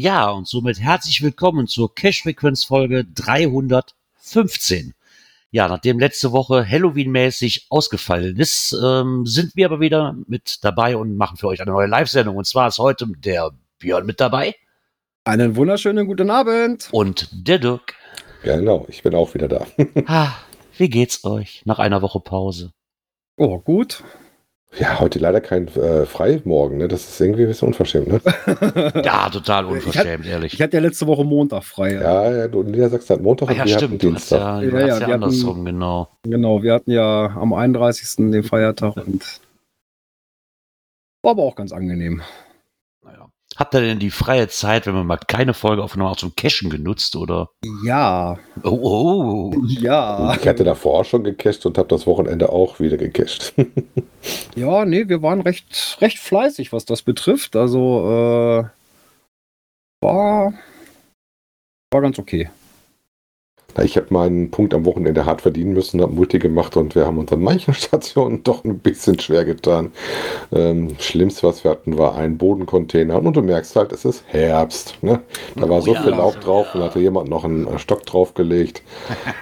Ja, und somit herzlich willkommen zur Cash-Frequenz-Folge 315. Ja, nachdem letzte Woche Halloween-mäßig ausgefallen ist, ähm, sind wir aber wieder mit dabei und machen für euch eine neue Live-Sendung. Und zwar ist heute der Björn mit dabei. Einen wunderschönen guten Abend. Und der Dirk. Ja, genau, ich bin auch wieder da. ah, wie geht's euch nach einer Woche Pause? Oh, gut. Ja, heute leider kein äh, Freimorgen, ne? Das ist irgendwie ein bisschen unverschämt, ne? ja, total unverschämt, ich ehrlich. Ich hatte ja letzte Woche Montag frei. Ja, ja du Niedersachsen hat Montag ah, ja, und wir stimmt, hatten Dienstag. Ja, ja, ja, ja andersrum, hatten, genau. Genau, wir hatten ja am 31. den Feiertag und war aber auch ganz angenehm. Habt ihr denn die freie Zeit, wenn man mal keine Folge aufgenommen hat, zum Cashen genutzt, oder? Ja. Oh, oh. Ja. Ich hatte davor auch schon gecached und habe das Wochenende auch wieder gecached. ja, nee, wir waren recht, recht fleißig, was das betrifft. Also, äh, war, war ganz okay. Ich habe meinen Punkt am Wochenende hart verdienen müssen, habe Multi gemacht und wir haben uns an manchen Stationen doch ein bisschen schwer getan. Ähm, Schlimmste, was wir hatten, war ein Bodencontainer und du merkst halt, es ist Herbst. Ne? Da war oh, so ja, viel Laub drauf und hatte jemand noch einen Stock draufgelegt.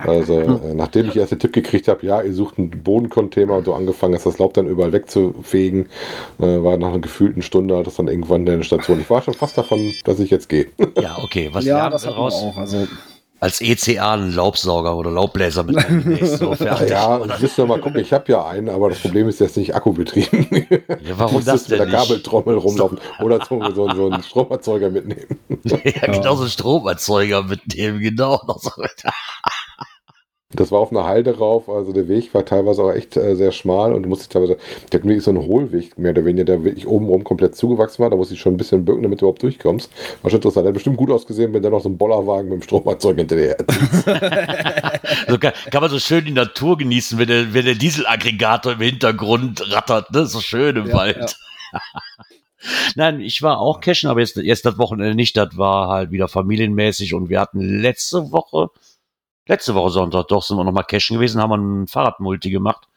Also, äh, nachdem ich erst den Tipp gekriegt habe, ja, ihr sucht einen Bodencontainer und du angefangen hast, das Laub dann überall wegzufegen, äh, war nach einer gefühlten Stunde das dann irgendwann in der Station. Ich war schon fast davon, dass ich jetzt gehe. Ja, okay. Was ja, das raus? Auch. Also als ECA einen Laubsauger oder Laubbläser mit so fertig. Ja, ich müsste mal gucken, ich habe ja einen, aber das Problem ist, der ist nicht akkubetrieben. Ja, warum das denn mit der Kabeltrommel rumlaufen oder so, so, so einen Stromerzeuger mitnehmen. Ja, genau so einen Stromerzeuger mitnehmen, genau. Das war auf einer Halde rauf, also der Weg war teilweise auch echt äh, sehr schmal und du musst teilweise, der hat wirklich so einen Hohlweg mehr oder weniger, der wirklich obenrum komplett zugewachsen war, da musste ich schon ein bisschen bücken, damit du überhaupt durchkommst. War schon interessant, der hat bestimmt gut ausgesehen, wenn der noch so ein Bollerwagen mit dem Stromerzeug hinterher so kann, kann, man so schön die Natur genießen, wenn der, wenn der Dieselaggregator im Hintergrund rattert, ne? so schön im ja, Wald. Ja. Nein, ich war auch cashen, aber jetzt, jetzt das Wochenende nicht. Das war halt wieder familienmäßig und wir hatten letzte Woche, letzte Woche Sonntag, doch sind wir nochmal cashen gewesen, haben wir ein Fahrradmulti gemacht.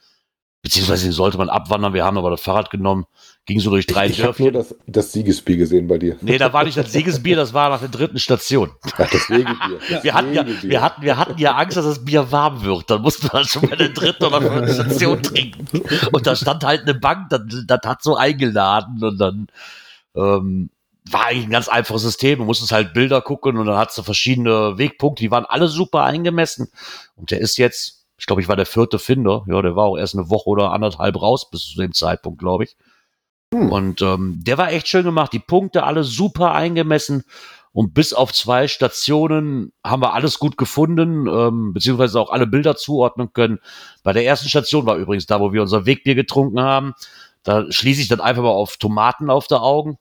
Beziehungsweise den sollte man abwandern. Wir haben aber das Fahrrad genommen, ging so durch drei Ich, ich habe nur das, das Siegesbier gesehen bei dir. Nee, da war nicht das Siegesbier, das war nach der dritten Station. Ach, das Wegebier. Das wir, hatten ja, wir, hatten, wir hatten ja Angst, dass das Bier warm wird. Dann mussten wir das schon bei der dritten oder vierten Station trinken. Und da stand halt eine Bank, das, das hat so eingeladen und dann ähm, war eigentlich ein ganz einfaches System. Du musstest halt Bilder gucken und dann hat du verschiedene Wegpunkte, die waren alle super eingemessen. Und der ist jetzt ich glaube, ich war der vierte Finder. Ja, der war auch erst eine Woche oder anderthalb raus bis zu dem Zeitpunkt, glaube ich. Hm. Und ähm, der war echt schön gemacht. Die Punkte alle super eingemessen. Und bis auf zwei Stationen haben wir alles gut gefunden, ähm, beziehungsweise auch alle Bilder zuordnen können. Bei der ersten Station war übrigens da, wo wir unser Wegbier getrunken haben. Da schließe ich dann einfach mal auf Tomaten auf der Augen,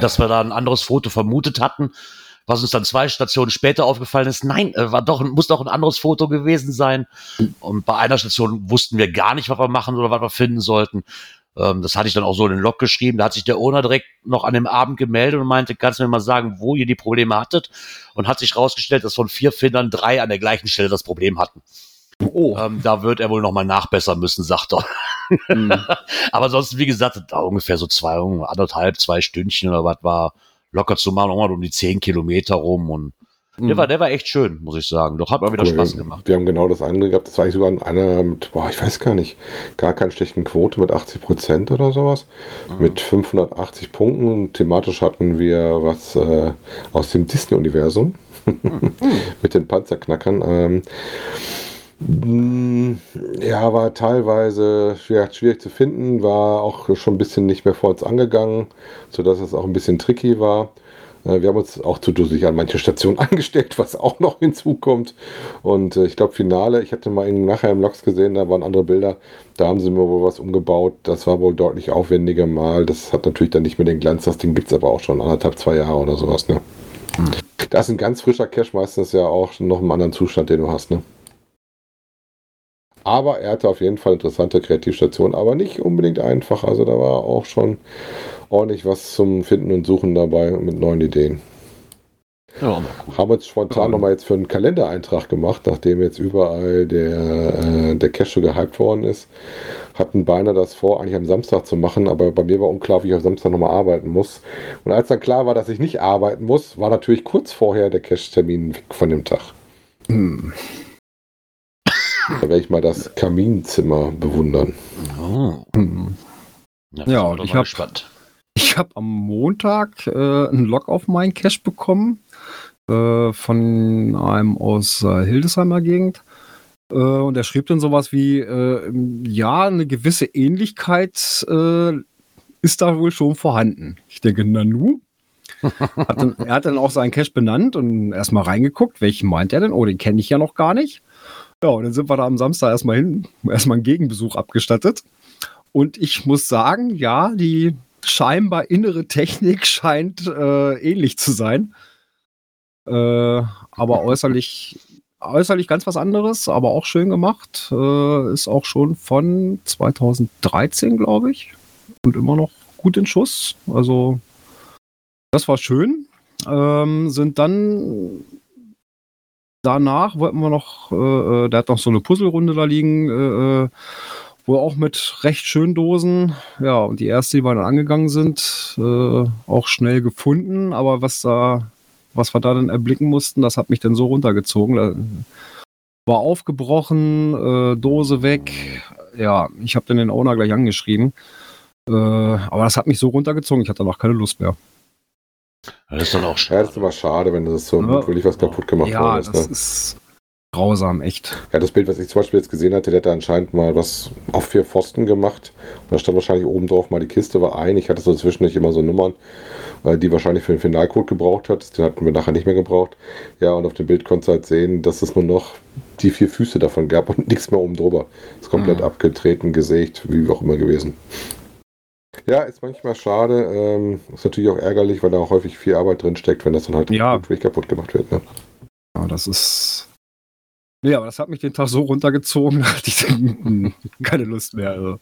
dass wir da ein anderes Foto vermutet hatten was uns dann zwei Stationen später aufgefallen ist, nein, äh, war doch, muss doch ein anderes Foto gewesen sein. Und bei einer Station wussten wir gar nicht, was wir machen oder was wir finden sollten. Ähm, das hatte ich dann auch so in den Log geschrieben. Da hat sich der Owner direkt noch an dem Abend gemeldet und meinte, kannst du mir mal sagen, wo ihr die Probleme hattet? Und hat sich rausgestellt, dass von vier Findern drei an der gleichen Stelle das Problem hatten. Oh. Ähm, da wird er wohl nochmal nachbessern müssen, sagt er. Mhm. Aber sonst, wie gesagt, da ungefähr so zwei, anderthalb, zwei Stündchen oder was war, locker zu machen, auch mal um die zehn Kilometer rum und der, war, der war echt schön, muss ich sagen. Doch hat mal wieder cool. Spaß gemacht. Wir haben genau das andere gehabt. Das war eigentlich sogar einer mit, boah, ich weiß gar nicht, gar keine schlechten Quote mit 80 Prozent oder sowas. Mhm. Mit 580 Punkten. Und thematisch hatten wir was äh, aus dem Disney-Universum. Mhm. mit den Panzerknackern. Ähm, hm, ja, war teilweise schwierig, schwierig zu finden, war auch schon ein bisschen nicht mehr vor uns angegangen, sodass es auch ein bisschen tricky war. Äh, wir haben uns auch zu dussig an manche Stationen angestellt, was auch noch hinzukommt. Und äh, ich glaube, Finale, ich hatte mal in, nachher im Logs gesehen, da waren andere Bilder. Da haben sie mir wohl was umgebaut. Das war wohl deutlich aufwendiger mal. Das hat natürlich dann nicht mehr den Glanz. Das Ding gibt es aber auch schon anderthalb, zwei Jahre oder sowas. Ne? Hm. Das ist ein ganz frischer Cache meistens ja auch noch im anderen Zustand, den du hast. Ne? Aber er hatte auf jeden Fall interessante Kreativstationen, aber nicht unbedingt einfach. Also da war auch schon ordentlich was zum Finden und Suchen dabei mit neuen Ideen. Ja, Haben uns spontan nochmal jetzt für einen Kalendereintrag gemacht, nachdem jetzt überall der, äh, der Cache gehypt worden ist. Hatten beinahe das vor, eigentlich am Samstag zu machen, aber bei mir war unklar, wie ich am Samstag nochmal arbeiten muss. Und als dann klar war, dass ich nicht arbeiten muss, war natürlich kurz vorher der Cache-Termin weg von dem Tag. Hm. Da werde ich mal das Kaminzimmer bewundern. Oh. Hm. Ja, Ja, ich mal hab- gespannt. Ich habe am Montag äh, einen Log auf meinen Cache bekommen äh, von einem aus äh, Hildesheimer Gegend. Äh, und er schrieb dann sowas wie, äh, ja, eine gewisse Ähnlichkeit äh, ist da wohl schon vorhanden. Ich denke, Nanu. Hat dann, er hat dann auch seinen Cache benannt und erstmal reingeguckt, welchen meint er denn? Oh, den kenne ich ja noch gar nicht. Ja, und dann sind wir da am Samstag erstmal hin, erstmal einen Gegenbesuch abgestattet. Und ich muss sagen, ja, die scheinbar innere Technik scheint äh, ähnlich zu sein. Äh, aber äußerlich, äußerlich ganz was anderes, aber auch schön gemacht. Äh, ist auch schon von 2013, glaube ich. Und immer noch gut in Schuss. Also, das war schön. Ähm, sind dann danach wollten wir noch, äh, äh, der hat noch so eine Puzzlerunde da liegen, äh, äh, wohl auch mit recht schönen Dosen. Ja, und die erste, die wir dann angegangen sind, äh, auch schnell gefunden. Aber was da, was wir da dann erblicken mussten, das hat mich dann so runtergezogen. Da war aufgebrochen, äh, Dose weg. Ja, ich habe dann den Owner gleich angeschrieben. Äh, aber das hat mich so runtergezogen, ich hatte danach keine Lust mehr. Das ist dann auch Ja, schade. das ist immer schade, wenn das so Ja. mutwillig was kaputt gemacht ja, worden ist. das Ne? ist grausam, echt. Ja, das Bild, was ich zum Beispiel jetzt gesehen hatte, der hat da anscheinend mal was auf vier Pfosten gemacht. Und da stand wahrscheinlich oben drauf mal die Kiste war ein. Ich hatte so zwischendurch immer so Nummern, äh, die wahrscheinlich für den Finalcode gebraucht hat. Den hatten wir nachher nicht mehr gebraucht. Ja, und auf dem Bild konntest du halt sehen, dass es nur noch die vier Füße davon gab und nichts mehr oben drüber. Ist komplett Mhm. abgetreten, gesägt, wie auch immer gewesen. Ja, ist manchmal schade. Ähm, ist natürlich auch ärgerlich, weil da auch häufig viel Arbeit drin steckt, wenn das dann halt Ja. wirklich kaputt gemacht wird. Ne? Ja, das ist. Nee, aber das hat mich den Tag so runtergezogen, da hatte ich keine Lust mehr. Also,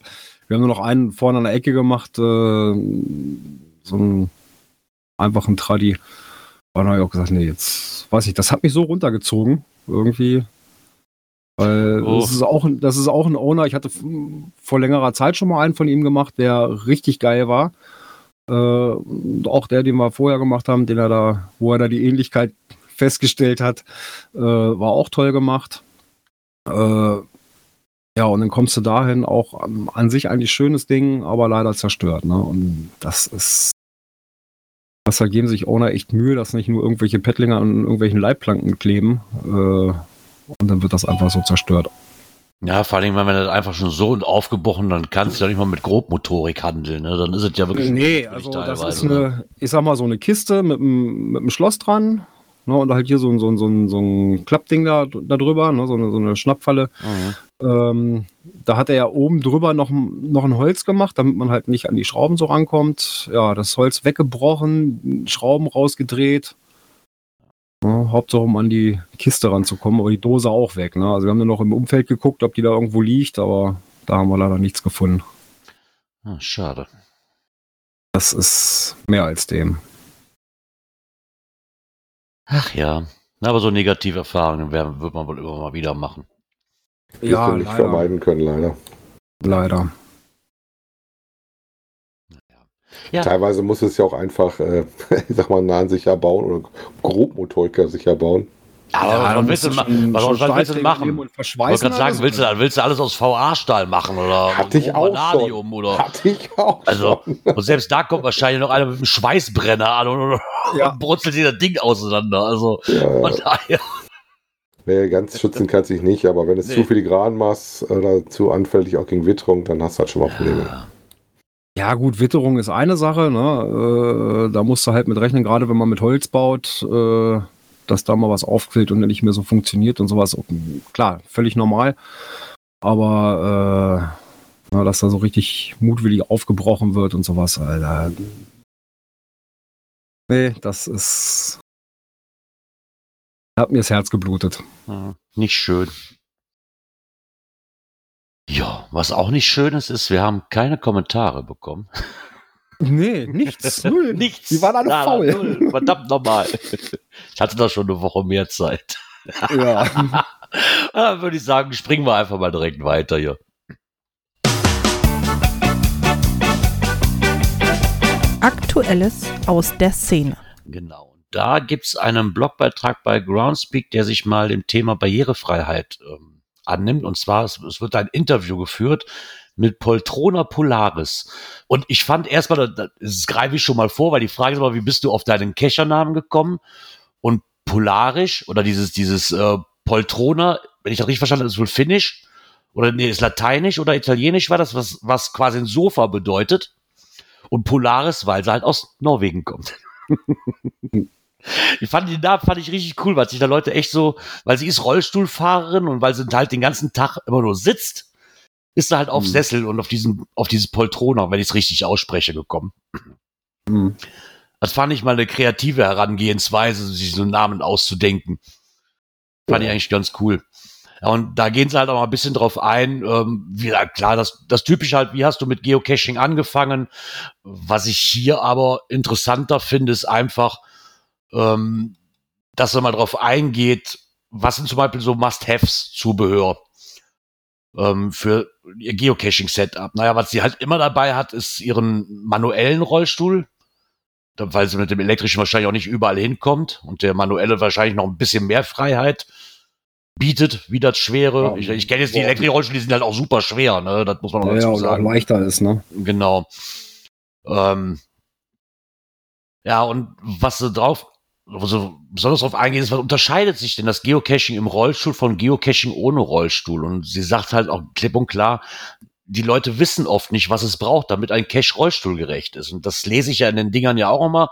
wir haben nur noch einen vorne an der Ecke gemacht, äh, so einen einfachen Tradi. Und dann habe ich auch gesagt, nee, jetzt weiß ich, das hat mich so runtergezogen, irgendwie. Weil Oh. das, ist auch, ein- das ist auch ein Owner. Ich hatte vor längerer Zeit schon mal einen von ihm gemacht, der richtig geil war. Äh, und auch der, den wir vorher gemacht haben, den er da, wo er da die Ähnlichkeit festgestellt hat, äh, war auch toll gemacht. Äh, ja, und dann kommst du dahin, auch an, an sich eigentlich schönes Ding, aber leider zerstört. Ne? Und das ist. Das da geben sich Owner echt Mühe, dass nicht nur irgendwelche Pettlinger an irgendwelchen Leitplanken kleben. Äh, und dann wird das einfach so zerstört. Ja, vor allem, wenn man das einfach schon so aufgebrochen, dann kannst du ja nicht mal mit Grobmotorik handeln. Ne? Dann ist es ja wirklich. Nee, also das ist ne? eine, ich sag mal, so eine Kiste mit einem, mit einem Schloss dran. Ne, und halt hier so, ein- so, ein- so, ein- so ein Klappding da, da drüber, ne, so, eine, so eine Schnappfalle. Mhm. Ähm, da hat er ja oben drüber noch, noch ein Holz gemacht, damit man halt nicht an die Schrauben so rankommt. Ja, das Holz weggebrochen, Schrauben rausgedreht. Ja, Hauptsache, um an die Kiste ranzukommen, aber die Dose auch weg. Ne? Also wir haben dann noch im Umfeld geguckt, ob die da irgendwo liegt, aber da haben wir leider nichts gefunden. Ah, schade. Das ist mehr als dem. Ach ja. Aber so negative Erfahrungen werden, wird man wohl immer mal wieder machen. Du nicht vermeiden können, leider. Leider. Ja. Teilweise muss es ja auch einfach, äh, ich sag mal, nahensicher bauen oder grobmotoriker sicher bauen. Aber was willst du, ma- was, was willst du machen? Und Ich wollte gerade sagen, willst du, willst du alles aus VA-Stahl machen oder Hatte ich auch Vanadium schon. oder Hatte ich auch Also- schon. und selbst da kommt wahrscheinlich noch einer mit einem Schweißbrenner an und, Ja. und brutzelt dir das Ding auseinander. Also Ja, von daher. nee, ganz schützen kannst du dich nicht, aber wenn es Nee. zu filigran machst oder zu anfällig auch gegen Witterung, dann hast du halt schon mal Probleme. Ja. Ja, gut, Witterung ist eine Sache, ne? Äh, da musst du halt mit rechnen, gerade wenn man mit Holz baut, äh, dass da mal was aufquillt und nicht mehr so funktioniert und sowas. Klar, völlig normal. Aber äh, na, dass da so richtig mutwillig aufgebrochen wird und sowas, Alter. Nee, das ist. Hat mir das Herz geblutet. Ja, nicht schön. Ja, was auch nicht schön ist, ist, wir haben keine Kommentare bekommen. Nee, nichts. Null. Nichts. Die waren alle Nada, faul. null. Verdammt nochmal. Ich hatte da schon eine Woche mehr Zeit. Ja. Dann würde ich sagen, springen wir einfach mal direkt weiter hier. Aktuelles aus der Szene. Genau. Da gibt es einen Blogbeitrag bei Groundspeak, der sich mal dem Thema Barrierefreiheit ähm, annimmt. Und zwar, es, es wird ein Interview geführt mit Poltrona Polaris. Und ich fand erstmal, das, greife ich schon mal vor, weil die Frage ist immer, wie bist du auf deinen Keschernamen gekommen? Und Polarisch oder dieses, dieses äh, Poltrona, wenn ich das richtig verstanden habe, ist wohl Finnisch oder nee, ist Lateinisch oder Italienisch war das, was, was quasi ein Sofa bedeutet. Und Polaris, weil sie halt aus Norwegen kommt. Ich fand den Namen fand ich richtig cool, weil sich da Leute echt so, weil sie ist Rollstuhlfahrerin und weil sie halt den ganzen Tag immer nur sitzt, ist sie halt auf Mhm. Sessel und auf diesen, auf dieses Poltroner, wenn ich es richtig ausspreche, gekommen. Hm. Das fand ich mal eine kreative Herangehensweise, sich so einen Namen auszudenken. Fand ich eigentlich ganz cool. Ja, und da gehen sie halt auch mal ein bisschen drauf ein. Ähm, wie, klar, das, das typische halt, wie hast du mit Geocaching angefangen? Was ich hier aber interessanter finde, ist einfach, ähm, dass er mal drauf eingeht, was sind zum Beispiel so Must-Haves Zubehör ähm, für ihr Geocaching-Setup. Naja, was sie halt immer dabei hat, ist ihren manuellen Rollstuhl, weil sie mit dem elektrischen wahrscheinlich auch nicht überall hinkommt und der manuelle wahrscheinlich noch ein bisschen mehr Freiheit bietet, wie das schwere. Ja, ich ich kenne jetzt die ja. Elektro-Rollstühle, die sind halt auch super schwer, ne? Das muss man auch Ja, dazu ja, sagen. leichter ist, ne? Genau. Ähm, ja, und was sie drauf, also besonders drauf eingehen, ist, was unterscheidet sich denn das Geocaching im Rollstuhl von Geocaching ohne Rollstuhl? Und sie sagt halt auch klipp und klar, die Leute wissen oft nicht, was es braucht, damit ein Cache rollstuhlgerecht ist. Und das lese ich ja in den Dingern ja auch immer.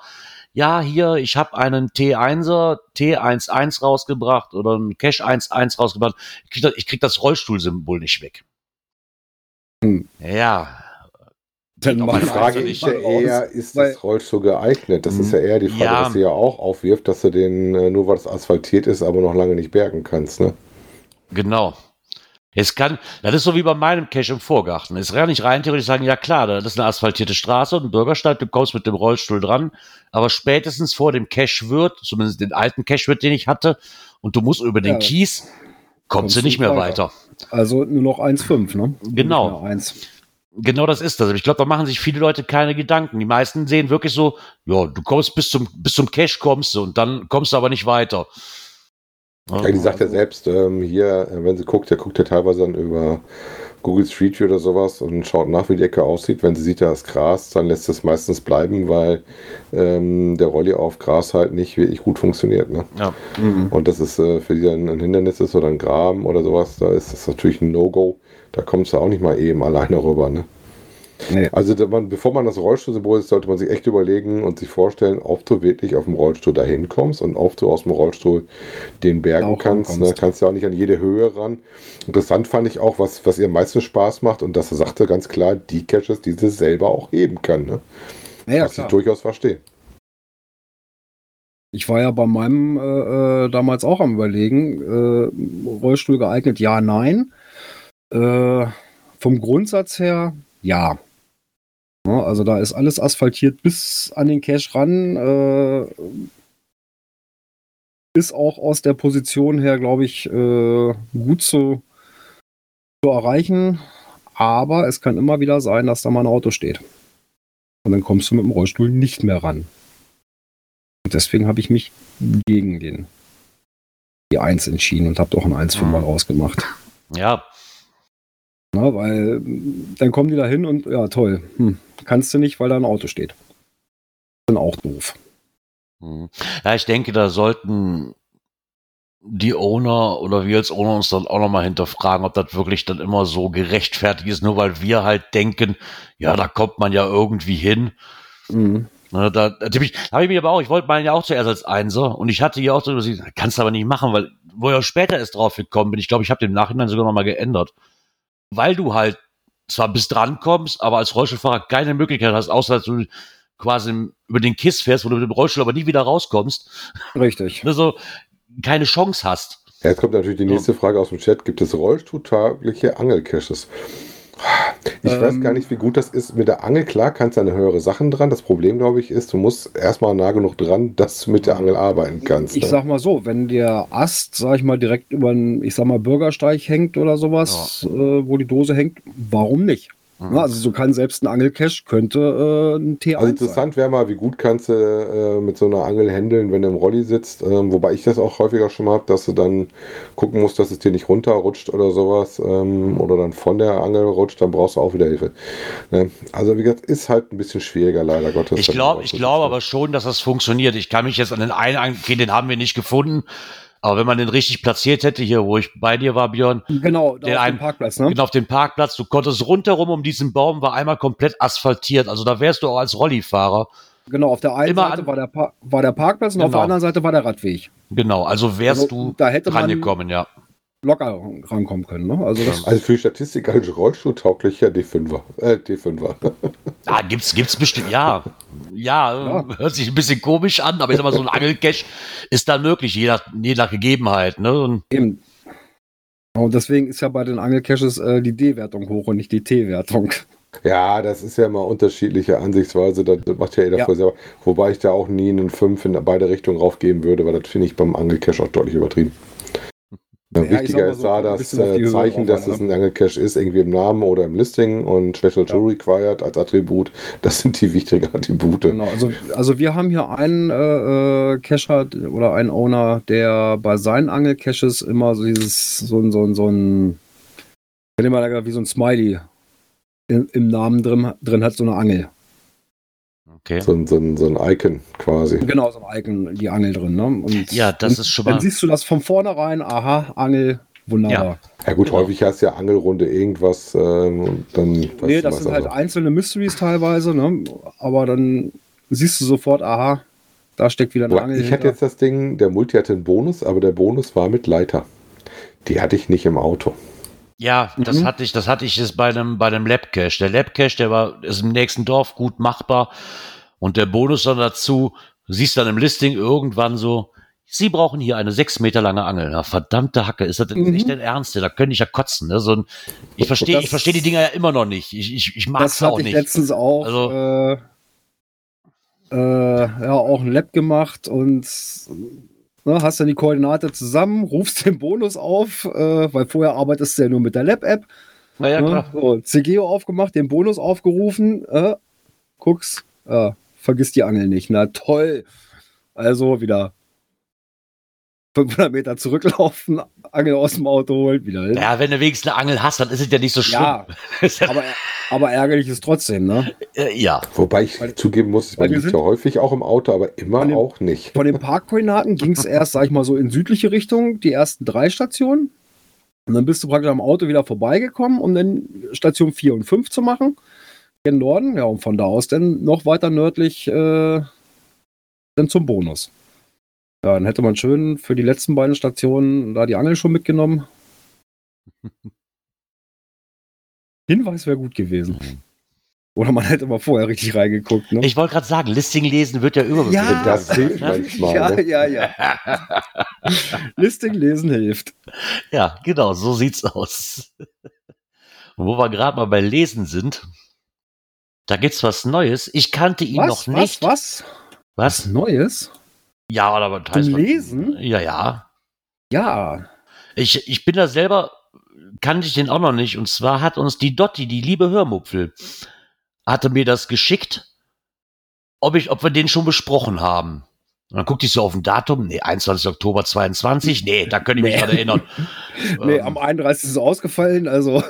Ja, hier, ich habe einen T1er T11 rausgebracht oder einen Cache 11 rausgebracht. Ich krieg das, ich krieg das Rollstuhlsymbol nicht weg. Hm. Ja, Dann Mann, Frage also ist ich- ja eher, ist das Rollstuhl geeignet? Das ist ja eher die Frage, Ja. dass sie ja auch aufwirft, dass du den, äh, nur weil es asphaltiert ist, aber noch lange nicht bergen kannst. Ne? Genau. Es kann, das ist so wie bei meinem Cache im Vorgarten. Es kann nicht rein theoretisch sagen, ja klar, das ist eine asphaltierte Straße und ein Bürgersteig, du kommst mit dem Rollstuhl dran, aber spätestens vor dem Cache-Wirt, zumindest den alten Cache-Wirt, den ich hatte, und du musst über den Ja. Kies, kommst Kommst du nicht mehr weiter. weiter. Also nur noch 1,5, ne? Genau. Nicht mehr Eins. Genau das ist das. Ich glaube, da machen sich viele Leute keine Gedanken. Die meisten sehen wirklich so, ja, du kommst bis zum, bis zum Cache kommst du und dann kommst du aber nicht weiter. Ja, die sagt ja selbst, ähm, hier, äh, wenn sie guckt, der guckt ja teilweise dann über Google Street View oder sowas und schaut nach, wie die Ecke aussieht. Wenn sie sieht, da ist Gras, dann lässt es meistens bleiben, weil ähm, der Rolli auf Gras halt nicht wirklich gut funktioniert. Ne? Ja. Mhm. Und das ist äh, für die dann ein Hindernis ist oder ein Graben oder sowas, da ist das natürlich ein No-Go. Da kommst du auch nicht mal eben alleine rüber. Ne? Nee. Also man, bevor man das Rollstuhlsymbol ist, sollte man sich echt überlegen und sich vorstellen, ob du wirklich auf dem Rollstuhl dahin kommst und ob du aus dem Rollstuhl den bergen Auch kannst. Ne? Kannst ja auch nicht an jede Höhe ran. Interessant fand ich auch, was, was ihr am meisten Spaß macht und das sagte ganz klar, die Caches, die sie selber auch heben kann. Ne? Ja, ja, was klar. ich durchaus verstehe. Ich war ja bei meinem äh, äh, damals auch am überlegen, äh, Rollstuhl geeignet, ja, nein. Äh, vom Grundsatz her, ja. Ja, Also da ist alles asphaltiert bis an den Cache ran. Äh, ist auch aus der Position her, glaube ich, äh, gut zu, zu erreichen. Aber es kann immer wieder sein, dass da mal ein Auto steht. Und dann kommst du mit dem Rollstuhl nicht mehr ran. Und deswegen habe ich mich gegen den die 1 entschieden und habe doch ein 1,5 mal Mhm. rausgemacht. Ja, Na, weil mm, dann kommen die da hin und ja, toll. Hm, kannst du nicht, weil da ein Auto steht. Dann auch doof. Hm. Ja, ich denke, da sollten die Owner oder wir als Owner uns dann auch nochmal hinterfragen, ob das wirklich dann immer so gerechtfertigt ist, nur weil wir halt denken, ja, da kommt man ja irgendwie hin. Mhm. Ne, da da hab ich, da hab ich mich aber auch, ich wollte meinen ja auch zuerst als Einser und ich hatte ja auch so, kannst du aber nicht machen, weil, wo ich auch später erst drauf gekommen bin, ich glaube, ich habe den Nachhinein sogar nochmal geändert. Weil du halt zwar bis dran kommst, aber als Rollstuhlfahrer keine Möglichkeit hast, außer dass du quasi über den Kiss fährst, wo du mit dem Rollstuhl aber nie wieder rauskommst, Richtig. ne, so keine Chance hast. Jetzt kommt natürlich die nächste Frage aus dem Chat. Gibt es rollstuhltaugliche Angelcaches? Ich weiß Ähm. gar nicht, wie gut das ist. Mit der Angel, klar, kannst du eine höhere Sachen dran. Das Problem, glaube ich, ist, du musst erstmal nah genug dran, dass du mit der Angel arbeiten kannst. Ich ne? sag mal so, wenn der Ast, sag ich mal, direkt über einen, ich sag mal, Bürgersteig hängt oder sowas, äh, wo die Dose hängt, warum nicht? Mhm. Also so kann selbst ein Angelcache könnte äh, ein T1 Also interessant wäre mal, wie gut kannst du äh, mit so einer Angel handeln, wenn du im Rolli sitzt. Ähm, wobei ich das auch häufiger schon mal habe, dass du dann gucken musst, dass es dir nicht runterrutscht oder sowas. Ähm, oder dann von der Angel rutscht, dann brauchst du auch wieder Hilfe. Ne? Also wie gesagt, ist halt ein bisschen schwieriger, leider Gottes. Ich glaube, ich glaube aber schon, dass das funktioniert. Ich kann mich jetzt an den einen, an- okay, den haben wir nicht gefunden. Aber wenn man den richtig platziert hätte, hier, wo ich bei dir war, Björn, Genau, Der auf dem Parkplatz, ne? genau auf dem Parkplatz, du konntest rundherum um diesen Baum, war einmal komplett asphaltiert. Also da wärst du auch als Rollifahrer. Genau, auf der einen Immer Seite war der, war der Parkplatz und auf Genau. der anderen Seite war der Radweg. Genau, also wärst Also, du da hätte man- rangekommen, ja. Locker rankommen können, ne? Also das, Also für Statistik als Rollstuhltauglicher D5er. Äh, D5er. Ah, gibt's, gibt's bestimmt, ja. Ja, äh, hört sich ein bisschen komisch an, aber ich sag mal, so ein Angelcache ist dann möglich, je nach, je nach Gegebenheit, ne? Und eben. Und deswegen ist ja bei den Angelcaches äh, die D-Wertung hoch und nicht die T-Wertung. Ja, das ist ja mal unterschiedliche Ansichtsweise. Das macht ja jeder Ja. selber. Wobei ich da auch nie einen 5 in beide Richtungen raufgeben würde, weil das finde ich beim Angelcache auch deutlich übertrieben. Ja, Ja, wichtiger ist so, da ein das äh, Zeichen, dass es ne? ein Angelcache ist, irgendwie im Namen oder im Listing und Special Tool Required als Attribut. Das sind die wichtigen Attribute. Genau, also, also wir haben hier einen äh, äh, Cacher oder einen Owner, der bei seinen Angelcaches immer so dieses, so ein, so ein, so ein, ich nenne mal wie so ein Smiley im, im Namen drin, drin hat, so eine Angel. Okay. So, ein- so, ein- so ein Icon quasi. Genau, so ein Icon, die Angel drin. Ne? Und, Ja, das ist schon Dann mal. siehst du das von vornherein, aha, Angel, wunderbar. Ja gut, Genau. häufig hast du ja Angelrunde irgendwas ähm, und dann nee, das sind halt also. einzelne Mysteries teilweise, ne? aber dann siehst du sofort, aha, da steckt wieder eine Aber Angel ich hatte jetzt das Ding, der Multi hatte einen Bonus, aber der Bonus war mit Leiter. Die hatte ich nicht im Auto. Ja, das Mhm. hatte ich, das hatte ich jetzt bei einem, bei einem Labcache. Der Labcache, der war, ist im nächsten Dorf gut machbar. Und der Bonus dann dazu, du siehst dann im Listing irgendwann so, Sie brauchen hier eine sechs Meter lange Angel. Na, verdammte Hacke, ist das denn Mhm. nicht dein Ernst? Da könnte ich ja kotzen. Ne? So ein, ich verstehe, Das- ich verstehe die Dinger ja immer noch nicht. Ich, ich, ich mag Das es auch hatte ich nicht. letztens auch. Also- äh, äh, ja, auch ein Lab gemacht und ne, hast dann die Koordinate zusammen, rufst den Bonus auf, äh, weil vorher arbeitest du ja nur mit der Lab-App. Na ja, ne? klar. so, CGO aufgemacht, den Bonus aufgerufen, äh, guckst, äh, vergiss die Angel nicht. Na toll. Also wieder 500 Meter zurücklaufen, Angel aus dem Auto holen, wieder hin. Ja, wenn du wenigstens eine Angel hast, dann ist es ja nicht so schlimm. Ja, aber, aber ärgerlich ist trotzdem, ne? Äh, ja. Wobei ich zugeben muss, weil man wir liegt sind- ja häufig auch im Auto, aber immer dem- auch nicht. Von den Parkkoordinaten ging es erst, sag ich mal, so in südliche Richtung, die ersten drei Stationen. Und dann bist du praktisch am Auto wieder vorbeigekommen, um dann Station 4 und 5 zu machen. In Norden, ja, und von da aus dann noch weiter nördlich äh, dann zum Bonus. Ja, dann hätte man schön für die letzten beiden Stationen da die Angel schon mitgenommen. Hinweis wäre gut gewesen. Oder man hätte mal vorher richtig reingeguckt. Ne? Ich wollte gerade sagen, Listing lesen wird ja überbewertet. Ja. Das hilft manchmal. ja, ne? ja, ja. Listing lesen hilft. Ja, genau, so sieht's aus. Und wo wir gerade mal bei Lesen sind, da gibt's was Neues. Ich kannte ihn noch nicht. Was? Was? Was? Neues? Ja, aber was Zum heißt was? Lesen? Ja, ja. Ja. Ich, ich bin da selber, kannte ich den auch noch nicht. Und zwar hat uns die Dotti, die liebe Hörmupfel, hatte mir das geschickt, ob ich, ob wir den schon besprochen haben. Und dann guckte ich so auf ein Datum, nee, 21. Oktober 22, nee, da könnte ich mich Nee. dran erinnern. Nee, Ähm, am 31. ist es ausgefallen, also.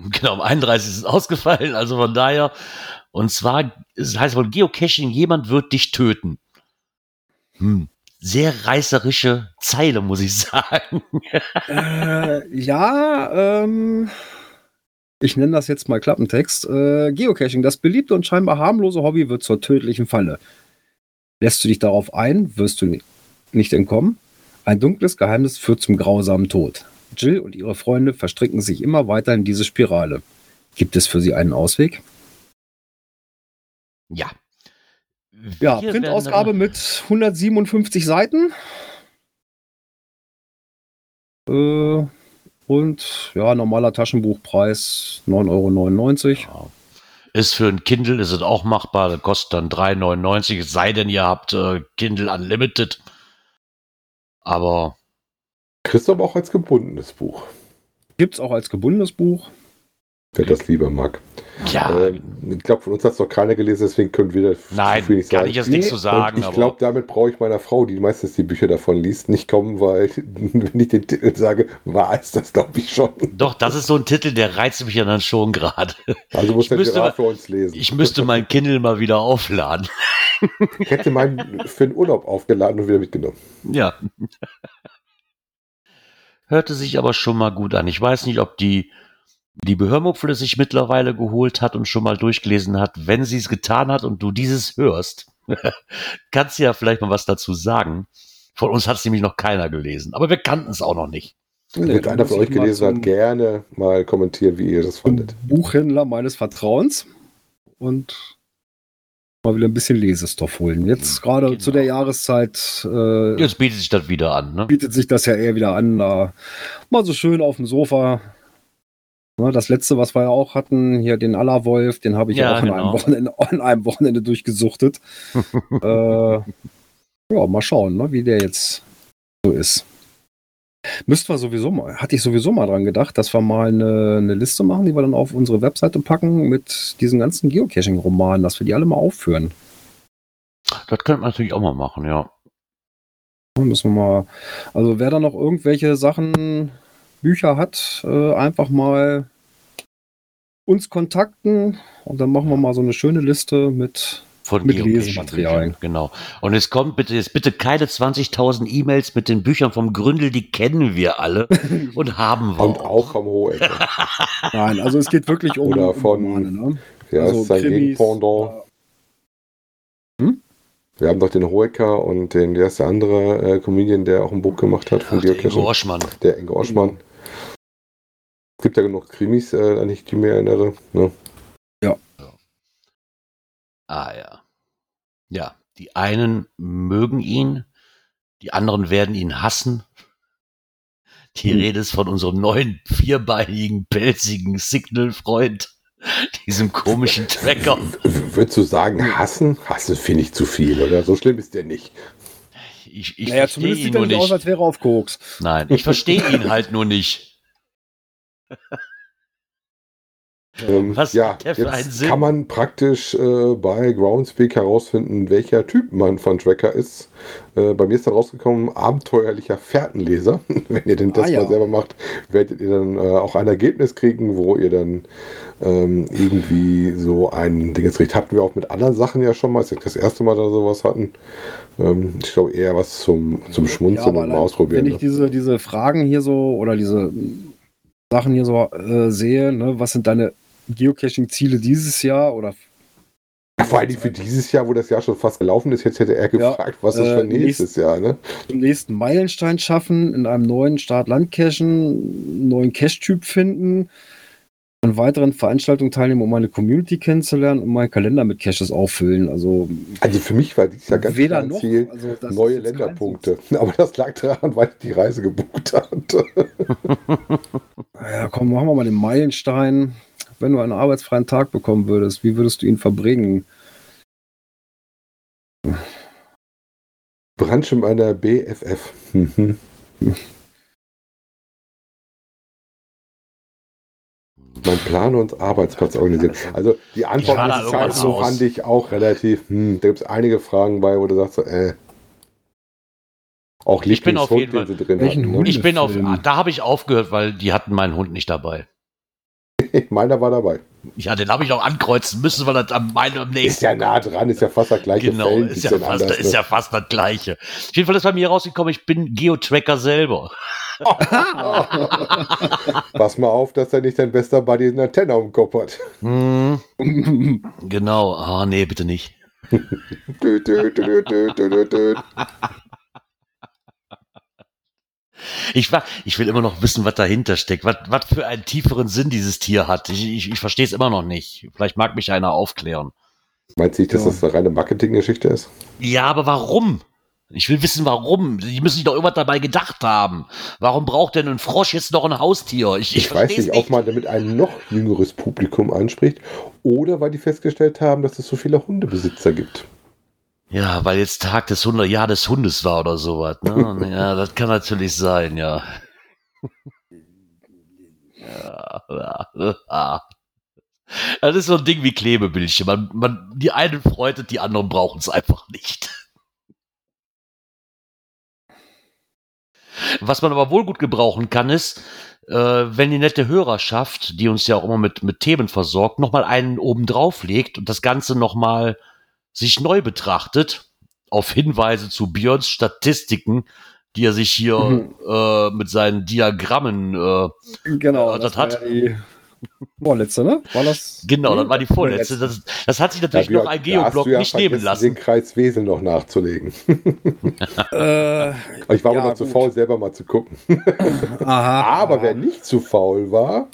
Genau, am 31 ist ausgefallen, also von daher. Und zwar, es heißt wohl Geocaching, jemand wird dich töten. Hm. sehr reißerische Zeile, muss ich sagen. äh, ja, ähm, ich nenne das jetzt mal Klappentext. Äh, Geocaching, das beliebte und scheinbar harmlose Hobby wird zur tödlichen Falle. Lässt du dich darauf ein, wirst du nicht entkommen. Ein dunkles Geheimnis führt zum grausamen Tod. Jill und ihre Freunde verstricken sich immer weiter in diese Spirale. Gibt es für sie einen Ausweg? Ja. Ja, Wir Printausgabe werden mit 157 Seiten. Äh, und ja, normaler Taschenbuchpreis 9,99 Euro. Ja. Ist für ein Kindle ist es auch machbar, das kostet dann 3,99, es sei denn, ihr habt äh, Kindle Unlimited. Aber Kriegst du aber auch als gebundenes Buch, Gibt es auch als gebundenes Buch. wer das lieber mag. ja, Ähm, ich glaube, von uns hat es noch keiner gelesen, deswegen können wir da nein, zu viel nicht kann sagen. ich jetzt nichts zu Und sagen. ich glaube, damit brauche ich meiner Frau, die meistens die Bücher davon liest, nicht kommen, weil wenn ich den Titel sage, weiß das, glaube ich schon. Doch, das ist so ein Titel, der reizt mich ja dann schon gerade. Also muss Ich der mal- für uns lesen. Ich müsste mein Kindle mal wieder aufladen. Ich hätte meinen für den Urlaub aufgeladen und wieder mitgenommen. Ja. Hörte sich aber schon mal gut an. Ich weiß nicht, ob die liebe Hörmupfel es sich mittlerweile geholt hat und schon mal durchgelesen hat. Wenn sie es getan hat und du dieses hörst, kannst du ja vielleicht mal was dazu sagen. Von uns hat es nämlich noch keiner gelesen, aber wir kannten es auch noch nicht. Wenn dann einer von ich euch gelesen hat, gerne mal kommentieren, wie ihr das fandet. Buchhändler meines Vertrauens und mal wieder ein bisschen Lesestoff holen. Jetzt gerade Genau. zu der Jahreszeit äh, Jetzt bietet sich das wieder an. Ne? bietet sich das ja eher wieder an, da mal so schön auf dem Sofa. Ne, das letzte, was wir ja auch hatten, hier den Allerwolf, den habe ich ja, Ja, auch an, genau. einem Wochenende, an einem Wochenende durchgesuchtet. äh, ja, mal schauen, ne, wie der jetzt so ist. Müssten wir sowieso mal, hatte ich sowieso mal dran gedacht, dass wir mal eine, eine Liste machen, die wir dann auf unsere Webseite packen mit diesen ganzen Geocaching-Romanen, dass wir die alle mal aufführen. Das könnte man natürlich auch mal machen, ja. Müssen wir mal, also wer da noch irgendwelche Sachen, Bücher hat, äh, einfach mal uns kontakten und dann machen wir mal so eine schöne Liste mit. Von Mit Lesematerialien. Genau. Und es kommt bitte, jetzt bitte keine 20.000 E-Mails mit den Büchern vom Gründel, die kennen wir alle und haben wir. Und auch vom Hohecker. Nein, also es geht wirklich um, Oder von- Romane, ne? Ja, also sein Gegenpendant. Wir haben doch den Hohecker und den, der ist der andere äh, Comedian, der auch ein Buch gemacht hat von Ach, der Ingo. Oschmann. Der Inge Oschmann. Es gibt ja genug Krimis, äh, an die ich mich erinnere. Ne? Ah ja. Ja, die einen mögen ihn, die anderen werden ihn hassen. Die Hm. Rede ist von unserem neuen vierbeinigen, pelzigen Signal-Freund, diesem komischen Tracker. Würdest du sagen, hassen? Hassen finde ich zu viel, oder? So schlimm ist der nicht. Ich, ich Naja, verstehe zumindest ihn sieht er nur nicht aus, als wäre er auf Koks. Nein, ich verstehe ihn halt nur nicht. Ähm, Was ja, hat der für einen jetzt Sinn? kann man praktisch äh, bei Groundspeak herausfinden, welcher Typ man von Tracker ist. Äh, bei mir ist dann rausgekommen, abenteuerlicher Fährtenleser. Wenn ihr den Test Ah, ja. mal selber macht, werdet ihr dann äh, auch ein Ergebnis kriegen, wo ihr dann ähm, irgendwie so ein Ding jetzt kriegt. Hatten wir auch mit anderen Sachen ja schon mal, als wir das erste Mal da sowas hatten. Ähm, ich glaube eher was zum, zum Schmunzeln aber und mal ausprobieren. Wenn ich ne? diese, diese Fragen hier so oder diese Sachen hier so äh, sehe, ne, was sind deine Geocaching-Ziele dieses Jahr oder Ja, vor allem für dieses Jahr, wo das Jahr schon fast gelaufen ist, jetzt hätte er Ja, gefragt, was ist äh, für nächstes Jahr, ne? zum nächsten Meilenstein schaffen, in einem neuen Start-Land-Cachen, einen neuen Cache-Typ finden, an weiteren Veranstaltungen teilnehmen, um meine Community kennenzulernen und meinen Kalender mit Caches auffüllen. Also Also für mich war dieses Jahr ganz weder noch. Ziel, also neue Länderpunkte. Aber das lag daran, weil ich die Reise gebucht hatte. Ja, komm, machen wir mal den Meilenstein. Wenn du einen arbeitsfreien Tag bekommen würdest, wie würdest du ihn verbringen? Brunch in einer BFF. Mhm. Man plane und Arbeitsplatz organisieren. Also die Antwort sagen, irgendwas so fand ich auch relativ, hm, da gibt es einige Fragen bei, wo du sagst, so, äh. Auch Ich bin auf jeden Fall- drin hatten, ne? Ich bin auf, da habe ich aufgehört, weil die hatten meinen Hund nicht dabei. Meiner war dabei. Ja, den habe ich auch ankreuzen müssen, weil das am meinem am nächsten. Ist ja nah dran, ist ja fast das gleiche Genau, Feld, ist ja, fast, anders, ist ne? ja fast das gleiche. Auf jeden Fall ist bei mir rausgekommen, ich bin Geo-Tracker selber. Pass mal auf, dass er nicht dein bester Buddy eine Antenne auf dem Kopf hat. Hm, genau. Ah, nee, bitte nicht. Dö, dö, dö. Ich, ich will immer noch wissen, was dahinter steckt. Was, was für einen tieferen Sinn dieses Tier hat. Ich, ich, ich verstehe es immer noch nicht. Vielleicht mag mich einer aufklären. Meinst du nicht, dass Ja. das eine reine Marketinggeschichte ist? Ja, aber warum? Ich will wissen, warum. Die müssen sich doch irgendwas dabei gedacht haben. Warum braucht denn ein Frosch jetzt noch ein Haustier? Ich, ich, Ich weiß nicht, ob man damit ein noch jüngeres Publikum anspricht oder weil die festgestellt haben, dass es so viele Hundebesitzer gibt. Ja, weil jetzt Tag des Hunde, Jahr des Hundes war oder sowas. Ne? ja, das kann natürlich sein, ja. ja. Das ist so ein Ding wie Klebebildchen. Man, man, die einen freut es, die anderen brauchen es einfach nicht. Was man aber wohl gut gebrauchen kann, ist, äh, wenn die nette Hörerschaft, die uns ja auch immer mit, mit Themen versorgt, nochmal einen oben drauf legt und das Ganze nochmal sich neu betrachtet, auf Hinweise zu Björns Statistiken, die er sich hier Mhm. äh, mit seinen Diagrammen, äh, Genau, Ja, das war hat- ja die vorletzte, ne? War das? genau, das war die vorletzte. Das, das hat sich natürlich Björn, noch ein Geoblock ja nicht nehmen lassen. Den Kreis Wesel noch nachzulegen. Äh, Ich war aber Ja, noch zu faul, selber mal zu gucken. aha. Aber wer nicht zu faul war,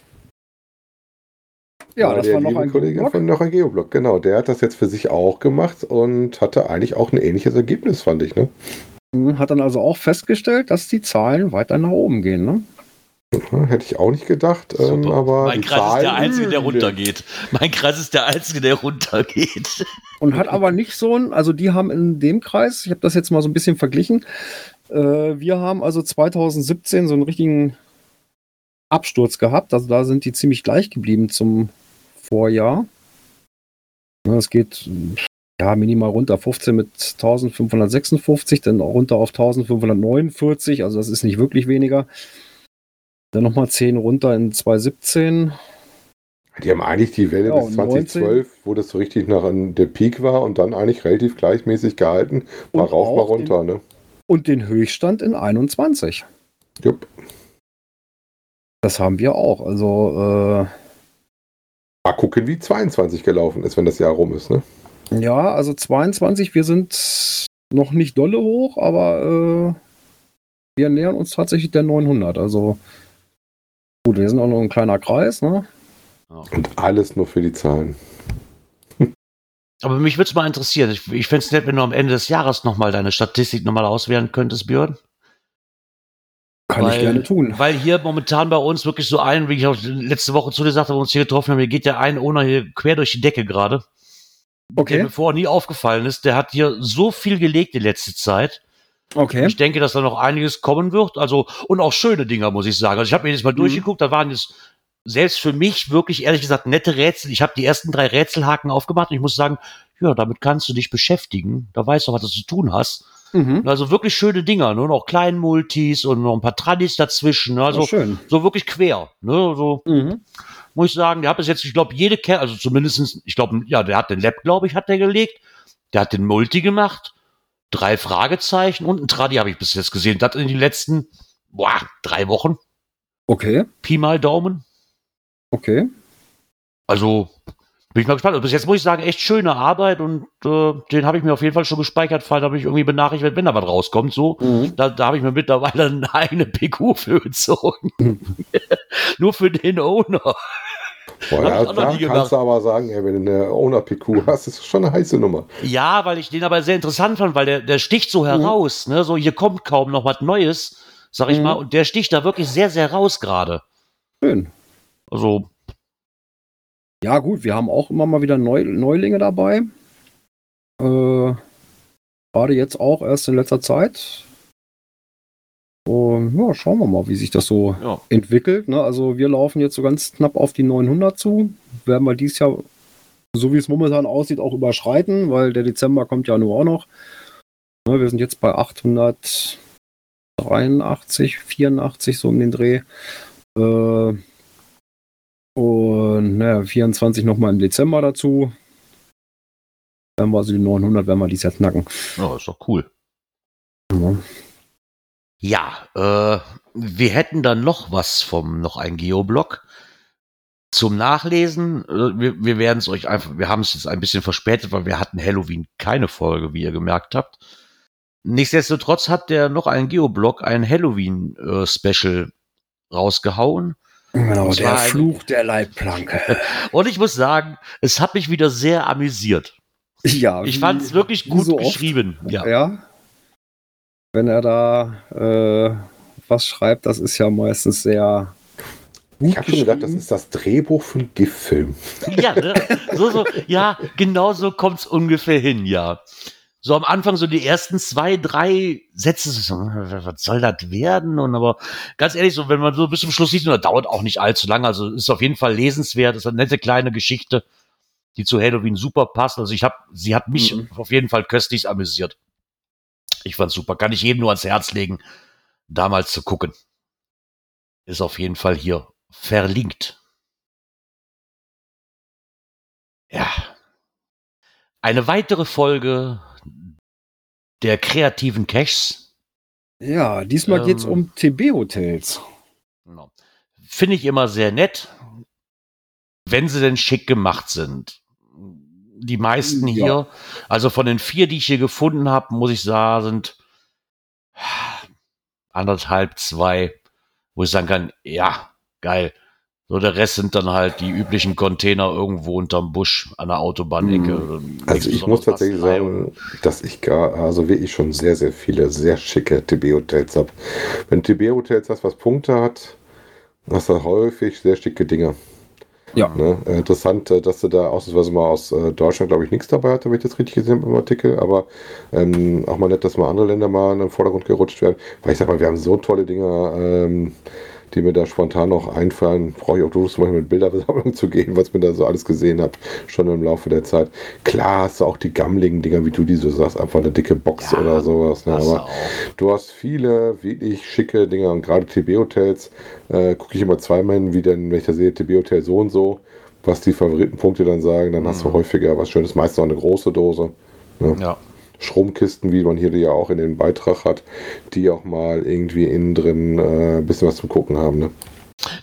Ja, das der war noch liebe ein Kollege von noch ein Geoblock. Genau, der hat das jetzt für sich auch gemacht und hatte eigentlich auch ein ähnliches Ergebnis, fand ich. Ne? Mhm, Hat dann also auch festgestellt, dass die Zahlen weiter nach oben gehen, ne? Hätte ich auch nicht gedacht. Ähm, aber mein Kreis ist Zahlen, der einzige, der runtergeht. Mein Kreis ist der einzige, der runtergeht. Und hat aber nicht so ein, also die haben in dem Kreis, ich habe das jetzt mal so ein bisschen verglichen, äh, wir haben also 2017 so einen richtigen Absturz gehabt. Also da sind die ziemlich gleich geblieben zum Vorjahr. Ja, Es geht ja minimal runter, 15 mit 1556, dann auch runter auf 1549, also das ist nicht wirklich weniger. Dann nochmal 10 runter in 2017. Die haben eigentlich die Welle Ja, bis und 2012, wo das so richtig nach der Peak war und dann eigentlich relativ gleichmäßig gehalten. Mal Und rauf, mal runter. Ne? Und den Höchststand in 21. Jupp. Das haben wir auch. Also äh, Mal gucken, wie 22 gelaufen ist, wenn das Jahr rum ist. Ne? Ja, also 22, wir sind noch nicht dolle hoch, aber äh, wir nähern uns tatsächlich der 900. Also gut, wir sind auch noch ein kleiner Kreis, ne? Und alles nur für die Zahlen. Aber mich würde es mal interessieren. Ich, ich fände es nett, wenn du am Ende des Jahres nochmal deine Statistik nochmal auswerten könntest, Björn. Kann Weil- ich gerne tun. Weil hier momentan bei uns wirklich so ein, wie ich auch letzte Woche zu dir sagte, wo wir uns hier getroffen haben, hier geht der ein ohne hier quer durch die Decke gerade. Der Okay, mir vorher nie aufgefallen ist. Der hat hier so viel gelegt die letzte Zeit. okay. Ich denke, dass da noch einiges kommen wird. Also, und auch schöne Dinger, muss ich sagen. Also ich habe mir jetzt mal Mhm. durchgeguckt, da waren jetzt selbst für mich wirklich, ehrlich gesagt, nette Rätsel. Ich habe die ersten drei Rätselhaken aufgemacht und ich muss sagen, ja, damit kannst du dich beschäftigen. Da weißt du, was du zu tun hast. Mhm. Also wirklich schöne Dinger, nur noch kleinen Multis und noch ein paar Tradis dazwischen. ne? Also Also schön. so wirklich quer. Ne? So Mhm. muss ich sagen, der hat bis jetzt, ich glaube, jede Kerne, also zumindestens, ich glaube, ja, der hat den Lab, glaube ich, hat der gelegt. Der hat den Multi gemacht. Drei Fragezeichen und ein Tradi habe ich bis jetzt gesehen. Das in den letzten, boah, drei Wochen. Okay, Pi mal Daumen. okay. Also, bin ich mal gespannt. Und bis jetzt muss ich sagen, echt schöne Arbeit und äh, den habe ich mir auf jeden Fall schon gespeichert, da habe ich irgendwie benachrichtigt, wenn da was rauskommt. So, Mhm. da, da habe ich mir mittlerweile eine eigene PQ für gezogen. Nur für den Owner. Boah, ja, da kannst gemacht. du aber sagen, ey, wenn du eine Owner-PQ hast, ist das schon eine heiße Nummer. Ja, weil ich den aber sehr interessant fand, weil der, der sticht so heraus, ne? So, hier kommt kaum noch was Neues, sag ich Mhm. mal, und der sticht da wirklich sehr, sehr raus gerade. Schön. Also, Ja, gut, wir haben auch immer mal wieder Neu Neulinge dabei. Äh, Gerade jetzt auch erst in letzter Zeit. Und ja, schauen wir mal, wie sich das so ja. entwickelt. Ne? Also wir laufen jetzt so ganz knapp auf die 900 zu. Werden wir dieses Jahr, so wie es momentan aussieht, auch überschreiten, weil der Dezember kommt ja nur auch noch. Ne, wir sind jetzt bei 883, 84 so um den Dreh. Äh, Und naja, 24 nochmal im Dezember dazu. Dann war so die 900, werden wir dies Jahr knacken. Ja, ist doch cool. Ja. Ja, äh, wir hätten dann noch was vom, noch ein Geoblog zum Nachlesen. Äh, wir wir werden es euch einfach, wir haben es jetzt ein bisschen verspätet, weil wir hatten Halloween keine Folge, wie ihr gemerkt habt. Nichtsdestotrotz hat der noch ein Geoblog ein Halloween-Special rausgehauen. Genau, der ein- Fluch der Leitplanke. Und ich muss sagen, es hat mich wieder sehr amüsiert. ja, Ich fand es wirklich gut so geschrieben. Ja. Ja. Wenn er da äh, was schreibt, das ist ja meistens sehr. gut Ich habe schon gedacht, das ist das Drehbuch für einen GIF-Film. Ja, ne? so, so, ja, genau so kommt es ungefähr hin, ja. So am Anfang so die ersten zwei, drei Sätze, so, was soll das werden? Und aber ganz ehrlich, so wenn man so bis zum Schluss liest, und das dauert auch nicht allzu lange, also ist auf jeden Fall lesenswert, ist eine nette kleine Geschichte, die zu Halloween super passt. Also ich habe, sie hat mich Mhm. auf jeden Fall köstlich amüsiert. Ich fand's super, kann ich jedem nur ans Herz legen, damals zu gucken. Ist auf jeden Fall hier verlinkt. Ja. Eine weitere Folge der kreativen Caches. Ja, diesmal geht's Ähm, um TB-Hotels. Genau. Finde ich immer sehr nett, wenn sie denn schick gemacht sind. Die meisten Ja. hier, also von den vier, die ich hier gefunden habe, muss ich sagen, sind anderthalb, zwei, wo ich sagen kann, ja, geil. So, der Rest sind dann halt die üblichen Container irgendwo unterm Busch an der Autobahnecke. Nichts Also ich muss tatsächlich sagen, dass ich gar, also wirklich schon sehr, sehr viele sehr schicke TB-Hotels habe. Wenn TB-Hotels hast, was Punkte hat, hast du häufig sehr schicke Dinge. Ja. Ne? Äh, Interessant, äh, dass du da ausnahmsweise mal aus äh, Deutschland, glaube ich, nichts dabei hatte, wenn ich das richtig gesehen habe im Artikel, aber ähm, auch mal nett, dass mal andere Länder mal in den Vordergrund gerutscht werden, weil ich sag mal, wir haben so tolle Dinger, ähm, die mir da spontan noch einfallen. Brauche ich auch Lust, mal mit Bildersammlung zu gehen, was mir da so alles gesehen habe, schon im Laufe der Zeit. Klar hast du auch die gammeligen Dinger, wie du die so sagst, einfach eine dicke Box Ja, oder sowas. Ne? Aber auch. Du hast viele wirklich schicke Dinger und gerade TB-Hotels äh, gucke ich immer zweimal hin, wie denn, wenn ich da sehe, TB-Hotel so und so, was die Favoritenpunkte dann sagen, dann hast du Mhm. häufiger was Schönes, meistens auch eine große Dose. Ne? Ja. Stromkisten, wie man hier ja auch in den Beitrag hat, die auch mal irgendwie innen drin äh, ein bisschen was zum Gucken haben. Ne?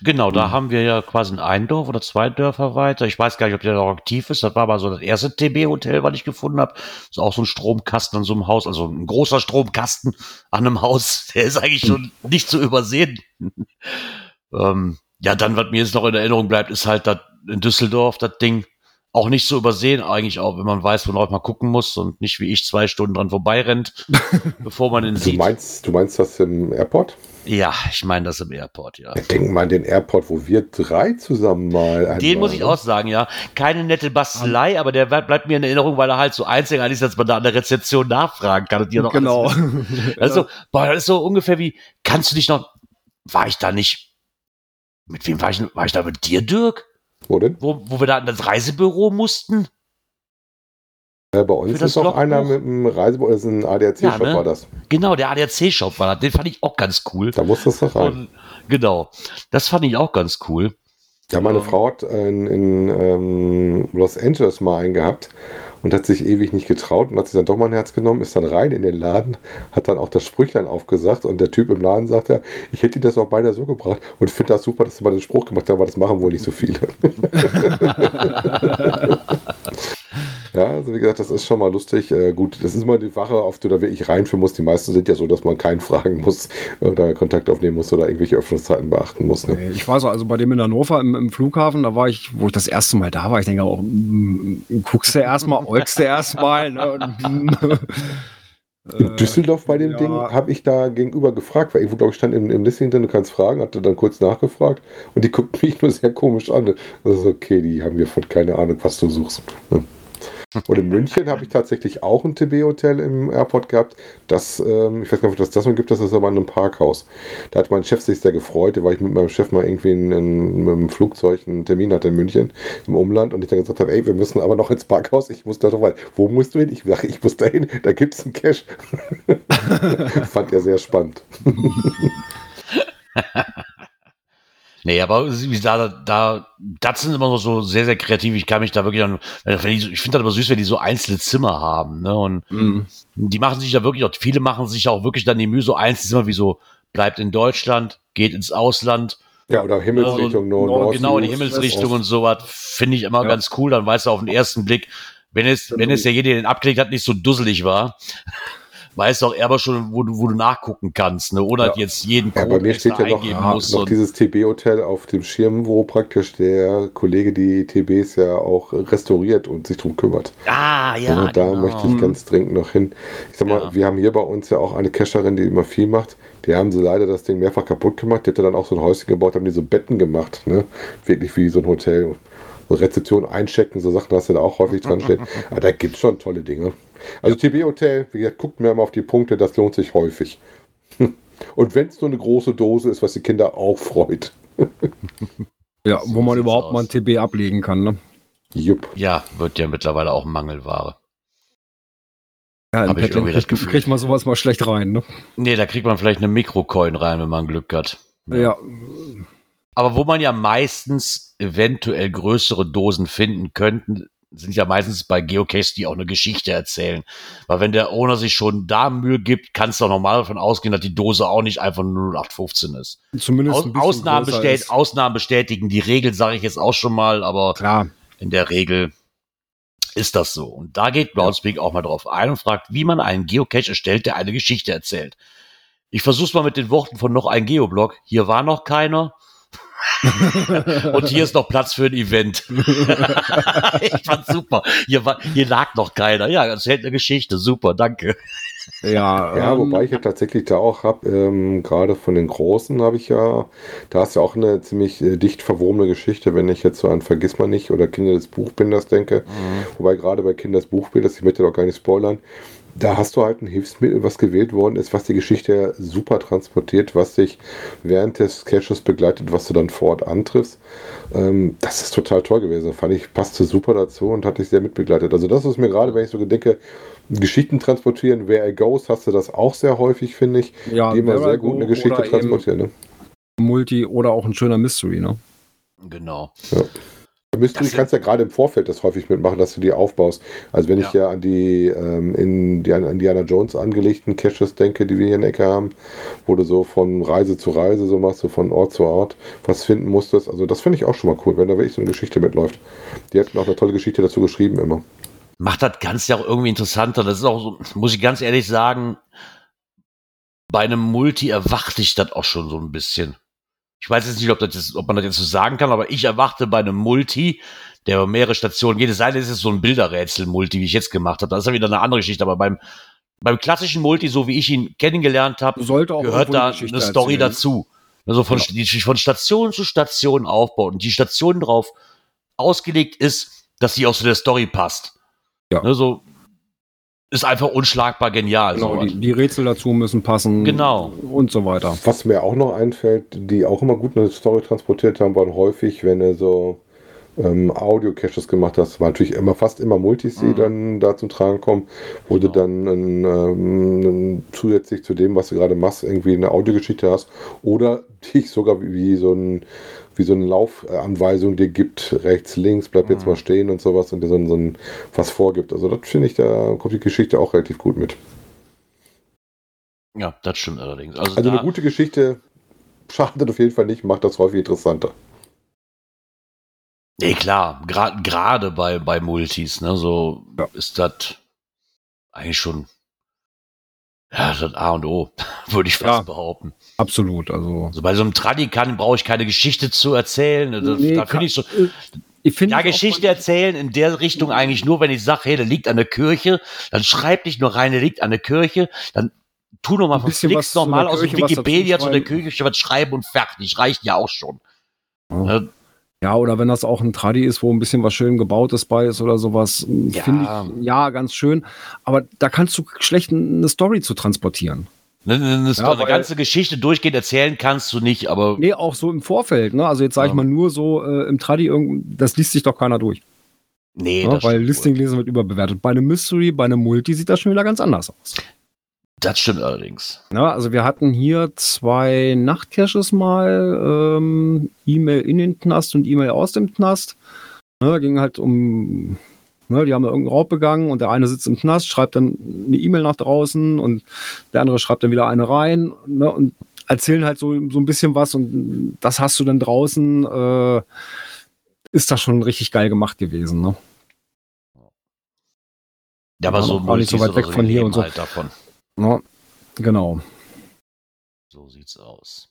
Genau, da haben wir ja quasi ein Dorf oder zwei Dörfer weiter. Ich weiß gar nicht, ob der noch aktiv ist. Das war aber so das erste TB-Hotel, was ich gefunden habe. Ist auch so ein Stromkasten an so einem Haus, also ein großer Stromkasten an einem Haus. Der ist eigentlich schon nicht zu übersehen. ähm, ja, dann, was mir jetzt noch in Erinnerung bleibt, ist halt das in Düsseldorf, das Ding. Auch nicht zu übersehen, eigentlich auch, wenn man weiß, worauf man gucken muss und nicht wie ich zwei Stunden dran vorbeirennt, bevor man ihn Du sieht. meinst, du meinst das im Airport? Ja, ich meine das im Airport, ja. Denk mal an den Airport, wo wir drei zusammen mal. Den einmal, muss ich ne? auch sagen, ja. Keine nette Bastelei, aber der bleibt mir in Erinnerung, weil er halt so einzigartig ist, dass man da an der Rezeption nachfragen kann und dir noch genau. Also, boah, das ist so ungefähr wie, kannst du dich noch, war ich da nicht, mit wem war ich, war ich da mit dir, Dirk? Wo denn? Wo, wo wir da in das Reisebüro mussten? Äh, bei uns ist auch einer mit einem Reisebüro, das ist ein ADAC-Shop, Ja, ne? war das. Genau, der ADAC-Shop war das. Den fand ich auch ganz cool. Da musstest du rein. Und, genau. Das fand ich auch ganz cool. Ja, meine Ähm. Frau hat in, in ähm, Los Angeles mal einen gehabt und hat sich ewig nicht getraut und hat sich dann doch mal ein Herz genommen, ist dann rein in den Laden, hat dann auch das Sprüchlein aufgesagt und der Typ im Laden sagt ja, ich hätte dir das auch beinahe so gebracht und finde das super, dass du mal den Spruch gemacht hast, aber das machen wohl nicht so viele. ja, also wie gesagt, das ist schon mal lustig. Äh, gut, das ist immer die Wache, auf die du da wirklich reinführen musst. Die meisten sind ja so, dass man keinen fragen muss oder Kontakt aufnehmen muss oder irgendwelche Öffnungszeiten beachten muss. Ne? Ich weiß auch, also bei dem in Hannover im, im Flughafen, da war ich, wo ich das erste Mal da war, ich denke auch, mm, guckst du erstmal, äugst du erstmal. Ne? In äh, Düsseldorf bei dem ja. Ding habe ich da gegenüber gefragt, weil irgendwo, glaube ich, stand im, im Listing drin, du kannst fragen, hatte dann kurz nachgefragt und die guckt mich nur sehr komisch an. Das ist okay, die haben hier von keine Ahnung, was du suchst. Ne? Und in München habe ich tatsächlich auch ein TB-Hotel im Airport gehabt. Das, ähm, ich weiß gar nicht, ob das das noch gibt, das ist aber in einem Parkhaus. Da hat mein Chef sich sehr gefreut, weil ich mit meinem Chef mal irgendwie in, in, mit dem Flugzeug einen Termin hatte in München im Umland und ich dann gesagt habe, ey, wir müssen aber noch ins Parkhaus, ich muss da doch mal. Wo musst du hin? Ich sage, ich muss da hin, da gibt es einen Cash. Fand er sehr spannend. Nee, aber wie gesagt, da, das sind immer so sehr, sehr kreativ. Ich kann mich da wirklich an, ich finde das aber süß, wenn die so einzelne Zimmer haben, ne? Und Mhm. die machen sich da wirklich auch, viele machen sich auch wirklich dann die Mühe, so einzelne Zimmer wie so, bleibt in Deutschland, geht ins Ausland, Ja, oder Himmelsrichtung, Also, Nord, genau, in die Himmelsrichtung Ost. und sowas, finde ich immer Ja. ganz cool. Dann weißt du auf den ersten Blick, wenn es, wenn es derjenige, der den abgelegt hat, nicht so dusselig war, weißt auch eher schon, wo du, wo du nachgucken kannst, ne? Ohne Ja. jetzt jeden Ja, Code bei mir steht ja noch, eingeben ah, noch dieses TB-Hotel auf dem Schirm, wo praktisch der Kollege die TBs ja auch restauriert und sich drum kümmert. ah, ja, und da genau. möchte ich ganz dringend noch hin. Ich sag mal, Ja. wir haben hier bei uns ja auch eine Cacherin, die immer viel macht. Die haben sie leider das Ding mehrfach kaputt gemacht. Die hat dann auch so ein Häuschen gebaut, haben die so Betten gemacht, ne? Wirklich wie so ein Hotel. So Rezeption einchecken, so Sachen hast du da auch häufig dran stehen. Aber da gibt es schon tolle Dinge. Also TB-Hotel, wie gesagt, guckt mir mal auf die Punkte, das lohnt sich häufig. Und wenn es nur eine große Dose ist, was die Kinder auch freut. Ja, wo man überhaupt aus. mal ein TB ablegen kann, ne? Jupp. Ja, wird ja mittlerweile auch Mangelware. Ja, in Hab ich irgendwie das kriegt, Gefühl. kriegt man sowas mal schlecht rein, ne? Nee, da kriegt man vielleicht eine Mikrocoin rein, wenn man Glück hat. Ja. Aber wo man ja meistens eventuell größere Dosen finden könnten, sind ja meistens bei Geocaches, die auch eine Geschichte erzählen. Weil wenn der Owner sich schon da Mühe gibt, kannst du auch normal davon ausgehen, dass die Dose auch nicht einfach nur 0815 ist. Zumindest Aus, Ausnahmen, bestät, ist. Ausnahmen bestätigen die Regel, sage ich jetzt auch schon mal, aber Klar. in der Regel ist das so. Und da geht Groundspeak auch mal drauf ein und fragt, wie man einen Geocache erstellt, der eine Geschichte erzählt. Ich versuch's mal mit den Worten von noch ein Geoblog. Hier war noch keiner. und hier ist noch Platz für ein Event. ich fand's super. Hier, war, hier lag noch keiner. Ja, erzählt eine Geschichte. Super, danke. Ja, Ja, ähm, wobei ich ja tatsächlich da auch habe, ähm, gerade von den Großen habe ich ja, da ist ja auch eine ziemlich äh, dicht verwobene Geschichte, wenn ich jetzt so an Vergiss mal nicht oder Kinder des Buchbinders denke. Wobei gerade bei Kinder des Buchbinders, ich möchte doch gar nicht spoilern, da hast du halt ein Hilfsmittel, was gewählt worden ist, was die Geschichte super transportiert, was dich während des Caches begleitet, was du dann vor Ort antriffst. Ähm, das ist total toll gewesen. Fand ich, passte super dazu und hat dich sehr mitbegleitet. Also das ist mir gerade, wenn ich so denke, Geschichten transportieren, Where I Goes, hast du das auch sehr häufig, finde ich, ja, die immer sehr gut eine Geschichte transportieren. Ne? Multi oder auch ein schöner Mystery, ne? Genau. Mystery Das- kannst ja gerade im Vorfeld das häufig mitmachen, dass du die aufbaust. Also wenn ich ja an die ähm, in die an Indiana Jones angelegten Caches denke, die wir hier in der Ecke haben, wo du so von Reise zu Reise so machst, so von Ort zu Ort was finden musstest. Also das finde ich auch schon mal cool, wenn da wirklich so eine Geschichte mitläuft. Die hat auch eine tolle Geschichte dazu geschrieben immer. macht das Ganze ja auch irgendwie interessanter. Das ist auch so, muss ich ganz ehrlich sagen, bei einem Multi erwarte ich das auch schon so ein bisschen. Ich weiß jetzt nicht, ob, das jetzt, ob man das jetzt so sagen kann, aber ich erwarte bei einem Multi, der über mehrere Stationen geht, es sei denn, es ist so ein Bilderrätsel-Multi, wie ich jetzt gemacht habe. Das ist ja wieder eine andere Geschichte, aber beim, beim klassischen Multi, so wie ich ihn kennengelernt habe, gehört da Geschichte eine Story erzählen. dazu. Also von, die sich von Station zu Station aufbaut und die Station drauf ausgelegt ist, dass sie auch zu der Story passt. Ja. Ne, so ist einfach unschlagbar genial. Genau, die, die Rätsel dazu müssen passen. Genau. Und so weiter. Was mir auch noch einfällt, die auch immer gut eine Story transportiert haben, waren häufig, wenn du so ähm, Audio-Caches gemacht hast, war natürlich immer fast immer Multis, die Mhm. dann da zum Tragen kommen, wo du Genau. dann ein, ähm, ein, zusätzlich zu dem, was du gerade machst, irgendwie eine Audiogeschichte hast oder dich sogar wie, wie so ein wie so eine Laufanweisung dir gibt, rechts, links, bleib jetzt Mhm. mal stehen und sowas und dir so, ein- so ein was vorgibt. Also das finde ich, da kommt die Geschichte auch relativ gut mit. Ja, das stimmt allerdings. Also, Also eine gute Geschichte schadet auf jeden Fall nicht, macht das häufig interessanter. nee, klar, gerade bei, bei Multis, ne, so Ja. ist das eigentlich schon ja, das A und O, würde ich fast Ja. behaupten. Absolut. Also. Also bei so einem Tradikan brauche ich keine Geschichte zu erzählen. Das, Nee, da finde ich so, äh, Ich finde Ja, Geschichte von- erzählen in der Richtung eigentlich nur, wenn ich sage, hey, der liegt an der Kirche, dann schreib nicht nur rein, der liegt an der Kirche, dann tu noch mal Ein bisschen was verflixt zu noch mal der aus dem Kirche Wikipedia zu der. Kirche was schreiben und fertig, reicht ja auch schon. Ja. Ja, oder wenn das auch ein Tradi ist, wo ein bisschen was schön gebautes bei ist oder sowas, Ja. finde ich ja ganz schön. Aber da kannst du schlecht eine Story zu transportieren. Ne, ne, ne, Ja, eine ganze Geschichte durchgehend erzählen kannst du nicht, aber Nee, auch so im Vorfeld. Ne? Also jetzt sage Ja. ich mal nur so äh, im Tradi, irgend- das liest sich doch keiner durch. nee, Ne? das Weil Listing lesen wird überbewertet. Bei einem Mystery, bei einem Multi sieht das schon wieder ganz anders aus. Das stimmt allerdings. Ja, also wir hatten hier zwei Nachtcaches mal, ähm, E-Mail in den Knast und E-Mail aus dem Knast. Ne, ging halt um, ne, die haben da irgendeinen Raub begangen und der eine sitzt im Knast, schreibt dann eine E-Mail nach draußen und der andere schreibt dann wieder eine rein ne, und erzählen halt so, so ein bisschen was und das hast du dann draußen, äh, ist das schon richtig geil gemacht gewesen. Ne? Ja, aber so auch nicht so weit weg von hier und so. Halt davon. Ja, genau. So sieht's aus.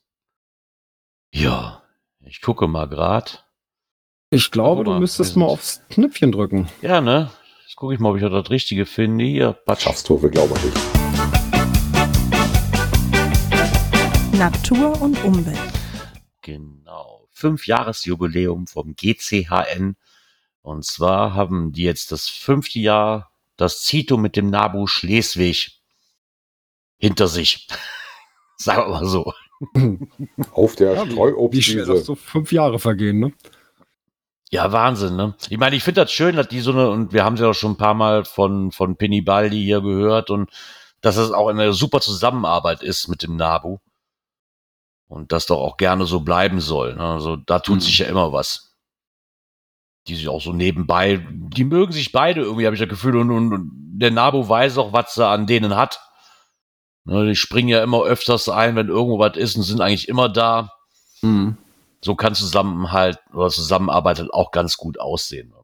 Ja, ich gucke mal grad. Ich glaube, mal, du müsstest mal aufs Knöpfchen drücken. Ja, ne? Jetzt gucke ich mal, ob ich das Richtige finde. Hier, Patsch. Schaffst du, wir glauben an dich. Natur und Umwelt. Genau. Fünf Jahresjubiläum vom GCHN. Und zwar haben die jetzt das fünfte Jahr das Zito mit dem Nabu Schleswig hinter sich. Sagen wir mal so. Auf der Ja, wie schnell doch Streuobstwiese. so fünf Jahre vergehen, ne? Ja, Wahnsinn, ne? Ich meine, ich finde das schön, dass die so eine, und wir haben sie ja auch schon ein paar Mal von, von Penny Baldi hier gehört und dass es auch eine super Zusammenarbeit ist mit dem Nabu. Und das doch auch gerne so bleiben soll. Ne? Also da tut Mhm. sich ja immer was. Die sich auch so nebenbei, die mögen sich beide irgendwie, habe ich das Gefühl, und, und, und der Nabu weiß auch, was er an denen hat. Ne, die springen ja immer öfters ein, wenn irgendwo was ist und sind eigentlich immer da Mhm. so kann Zusammenhalt oder Zusammenarbeit halt auch ganz gut aussehen. ne?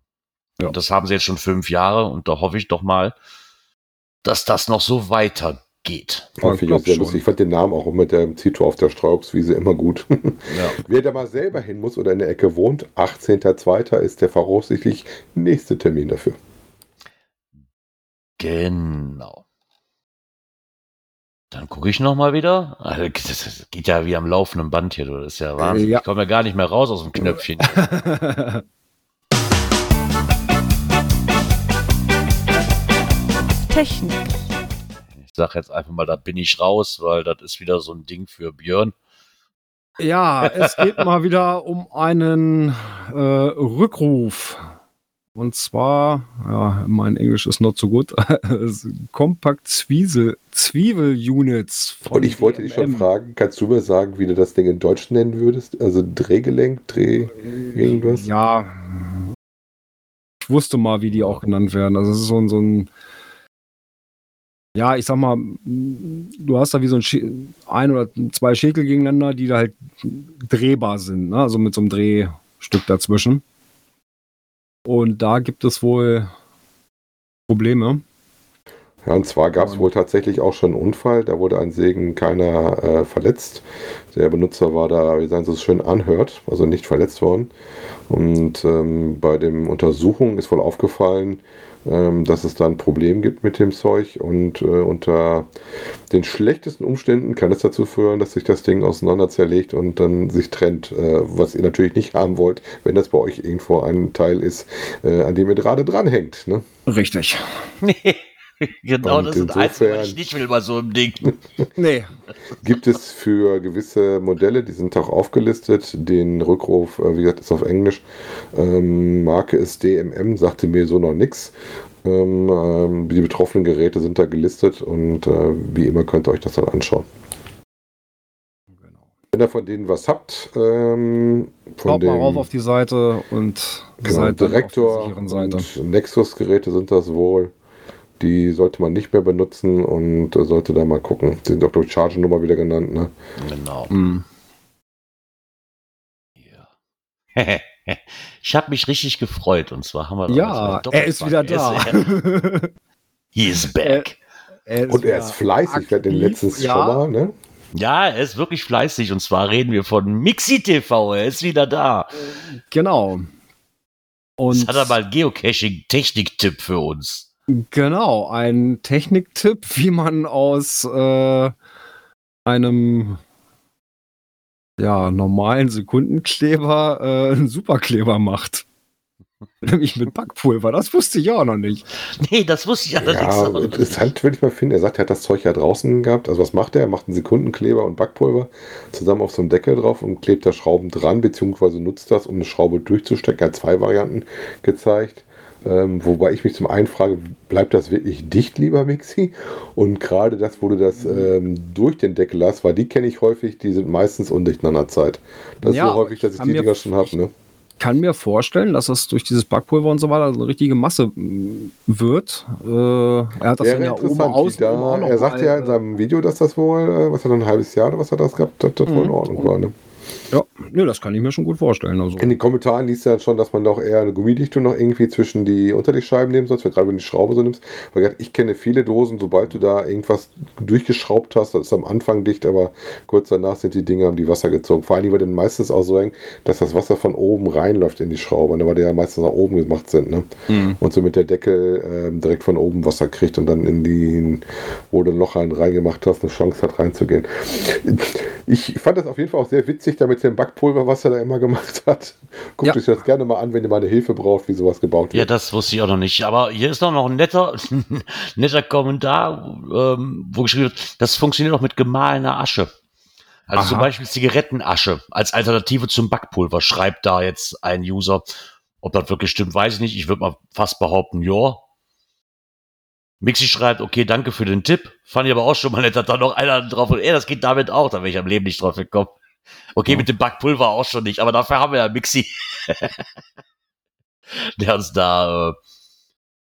Ja. Und das haben sie jetzt schon fünf Jahre und da hoffe ich doch mal, dass das noch so weitergeht. Ja, ich finde ich sehr. Ich fand den Namen auch mit dem Zito auf der Streuobstwiese immer gut. Ja. Wer da mal selber hin muss oder in der Ecke wohnt, 18.02. ist der voraussichtlich nächste Termin dafür. Genau. Dann gucke ich noch mal wieder. Also, Das geht ja wie am laufenden Band hier. du. Das ist ja Wahnsinn. Ja. Ich komme ja gar nicht mehr raus aus dem Knöpfchen. Technik. Ich sage jetzt einfach mal, da bin ich raus, weil das ist wieder so ein Ding für Björn. ja, es geht mal wieder um einen äh, Rückruf. Und zwar, ja, mein Englisch ist not so gut, Compact Zwiesel, Zwiebel Units. Und ich wollte dich schon DMM. fragen, kannst du mir sagen, wie du das Ding in Deutsch nennen würdest? Also Drehgelenk, Dreh, irgendwas? Ja, ich wusste mal, wie die auch genannt werden. Also es ist so ein, so ein ja, ich sag mal, du hast da wie so ein, ein oder zwei Schäkel gegeneinander, die da halt drehbar sind, ne? also mit so einem Drehstück dazwischen. Und da gibt es wohl Probleme. Ja, und zwar gab es wohl tatsächlich auch schon einen Unfall. Da wurde ein Segen keiner äh, verletzt. Der Benutzer war da, wie sagen Sie es schön, anhört, also nicht verletzt worden. Und ähm, bei den Untersuchungen ist wohl aufgefallen, ähm, dass es da ein Problem gibt mit dem Zeug. Und äh, unter den schlechtesten Umständen kann es dazu führen, dass sich das Ding auseinander zerlegt und dann sich trennt, äh, was ihr natürlich nicht haben wollt, wenn das bei euch irgendwo ein Teil ist, äh, an dem ihr gerade dranhängt. Ne? Richtig. genau, Und das ist das Einzige, was ich nicht will bei so einem Ding. Nee. Gibt es für gewisse Modelle, die sind auch aufgelistet, den Rückruf, äh, wie gesagt, ist auf Englisch. Ähm, Marke ist DMM, sagte mir so noch nichts. Ähm, ähm, die betroffenen Geräte sind da gelistet und äh, wie immer könnt ihr euch das dann anschauen. Wenn ihr von denen was habt, ähm, von Schaut mal rauf auf die Seite und genau, seid dann auf der Direktor sicheren Seite. und Nexus-Geräte sind das wohl. Die sollte man nicht mehr benutzen und sollte da mal gucken. Die sind auch durch Charge-Nummer wieder genannt. Ne? Genau. Mhm. Ja. Ich habe mich richtig gefreut und zwar haben wir doch Ja, er ist wieder da. Er ist- He is back. Er Und er ist fleißig, wir hatten letztens ja. schon mal, ne? Ja, er ist wirklich fleißig und zwar reden wir von Mixi TV. Er ist wieder da. Genau. Und Jetzt hat er mal einen Geocaching-Technik-Tipp für uns. Genau, ein Techniktipp, wie man aus äh, einem ja, normalen Sekundenkleber äh, einen Superkleber macht. Nämlich mit Backpulver. Das wusste ich auch noch nicht. Nee, das wusste ich allerdings Ja, auch nicht. interessant würde ich mal finden. Er sagt, er hat das Zeug ja draußen gehabt. Also was macht er? Er macht einen Sekundenkleber und Backpulver zusammen auf so einem Deckel drauf und klebt da Schrauben dran, beziehungsweise nutzt das, um eine Schraube durchzustecken. Er hat zwei Varianten gezeigt. Ähm, wobei ich mich zum einen frage, bleibt das wirklich dicht, lieber Mixi? Und gerade das, wo du das ähm, durch den Deckel hast, weil die kenne ich häufig, die sind meistens undicht nach einer Zeit. Das Ja, ist so häufig, dass ich die Dinger schon habe. Ne? kann mir vorstellen, dass das durch dieses Backpulver und so weiter so eine richtige Masse mm, wird. Äh, er hat das Wäre ja oben interessant. außen da, er sagt mal, ja in äh, seinem Video, dass das wohl, äh, was hat ein halbes Jahr oder was hat das gehabt, dass das wohl in Mhm. Ordnung war. Ne? Ja, nee, das kann ich mir schon gut vorstellen. Also. In den Kommentaren liest du dann schon, dass man doch eher eine Gummidichtung noch irgendwie zwischen die Unterlegscheiben nehmen sollst, gerade wenn du die Schraube so nimmst. Weil ich kenne viele Dosen, sobald du da irgendwas durchgeschraubt hast, das ist am Anfang dicht, aber kurz danach sind die Dinger um die Wasser gezogen. Vor allem, weil dann meistens auch so eng, dass das Wasser von oben reinläuft in die Schraube, ne, weil die ja meistens nach oben gemacht sind. Ne? Mhm. Und somit der Deckel ähm, direkt von oben Wasser kriegt und dann in die, wo du ein Loch rein- reingemacht hast, eine Chance hat reinzugehen. Ich fand das auf jeden Fall auch sehr witzig, da mit dem Backpulver, was er da immer gemacht hat. Guckt Ja. euch das gerne mal an, wenn ihr mal eine Hilfe braucht, wie sowas gebaut Ja, wird. das wusste ich auch noch nicht. Aber hier ist noch ein netter, netter Kommentar, ähm, wo geschrieben wird, das funktioniert auch mit gemahlener Asche. Also Aha. zum Beispiel Zigarettenasche als Alternative zum Backpulver, schreibt da jetzt ein User. Ob das wirklich stimmt, weiß ich nicht. Ich würde mal fast behaupten, ja. Mixi schreibt, okay, danke für den Tipp. Fand ich aber auch schon mal nett, hat da noch einer drauf und ey, das geht damit auch, da wäre ich am Leben nicht drauf gekommen. Okay, mit dem Backpulver auch schon nicht, aber dafür haben wir ja Mixi. der uns da äh,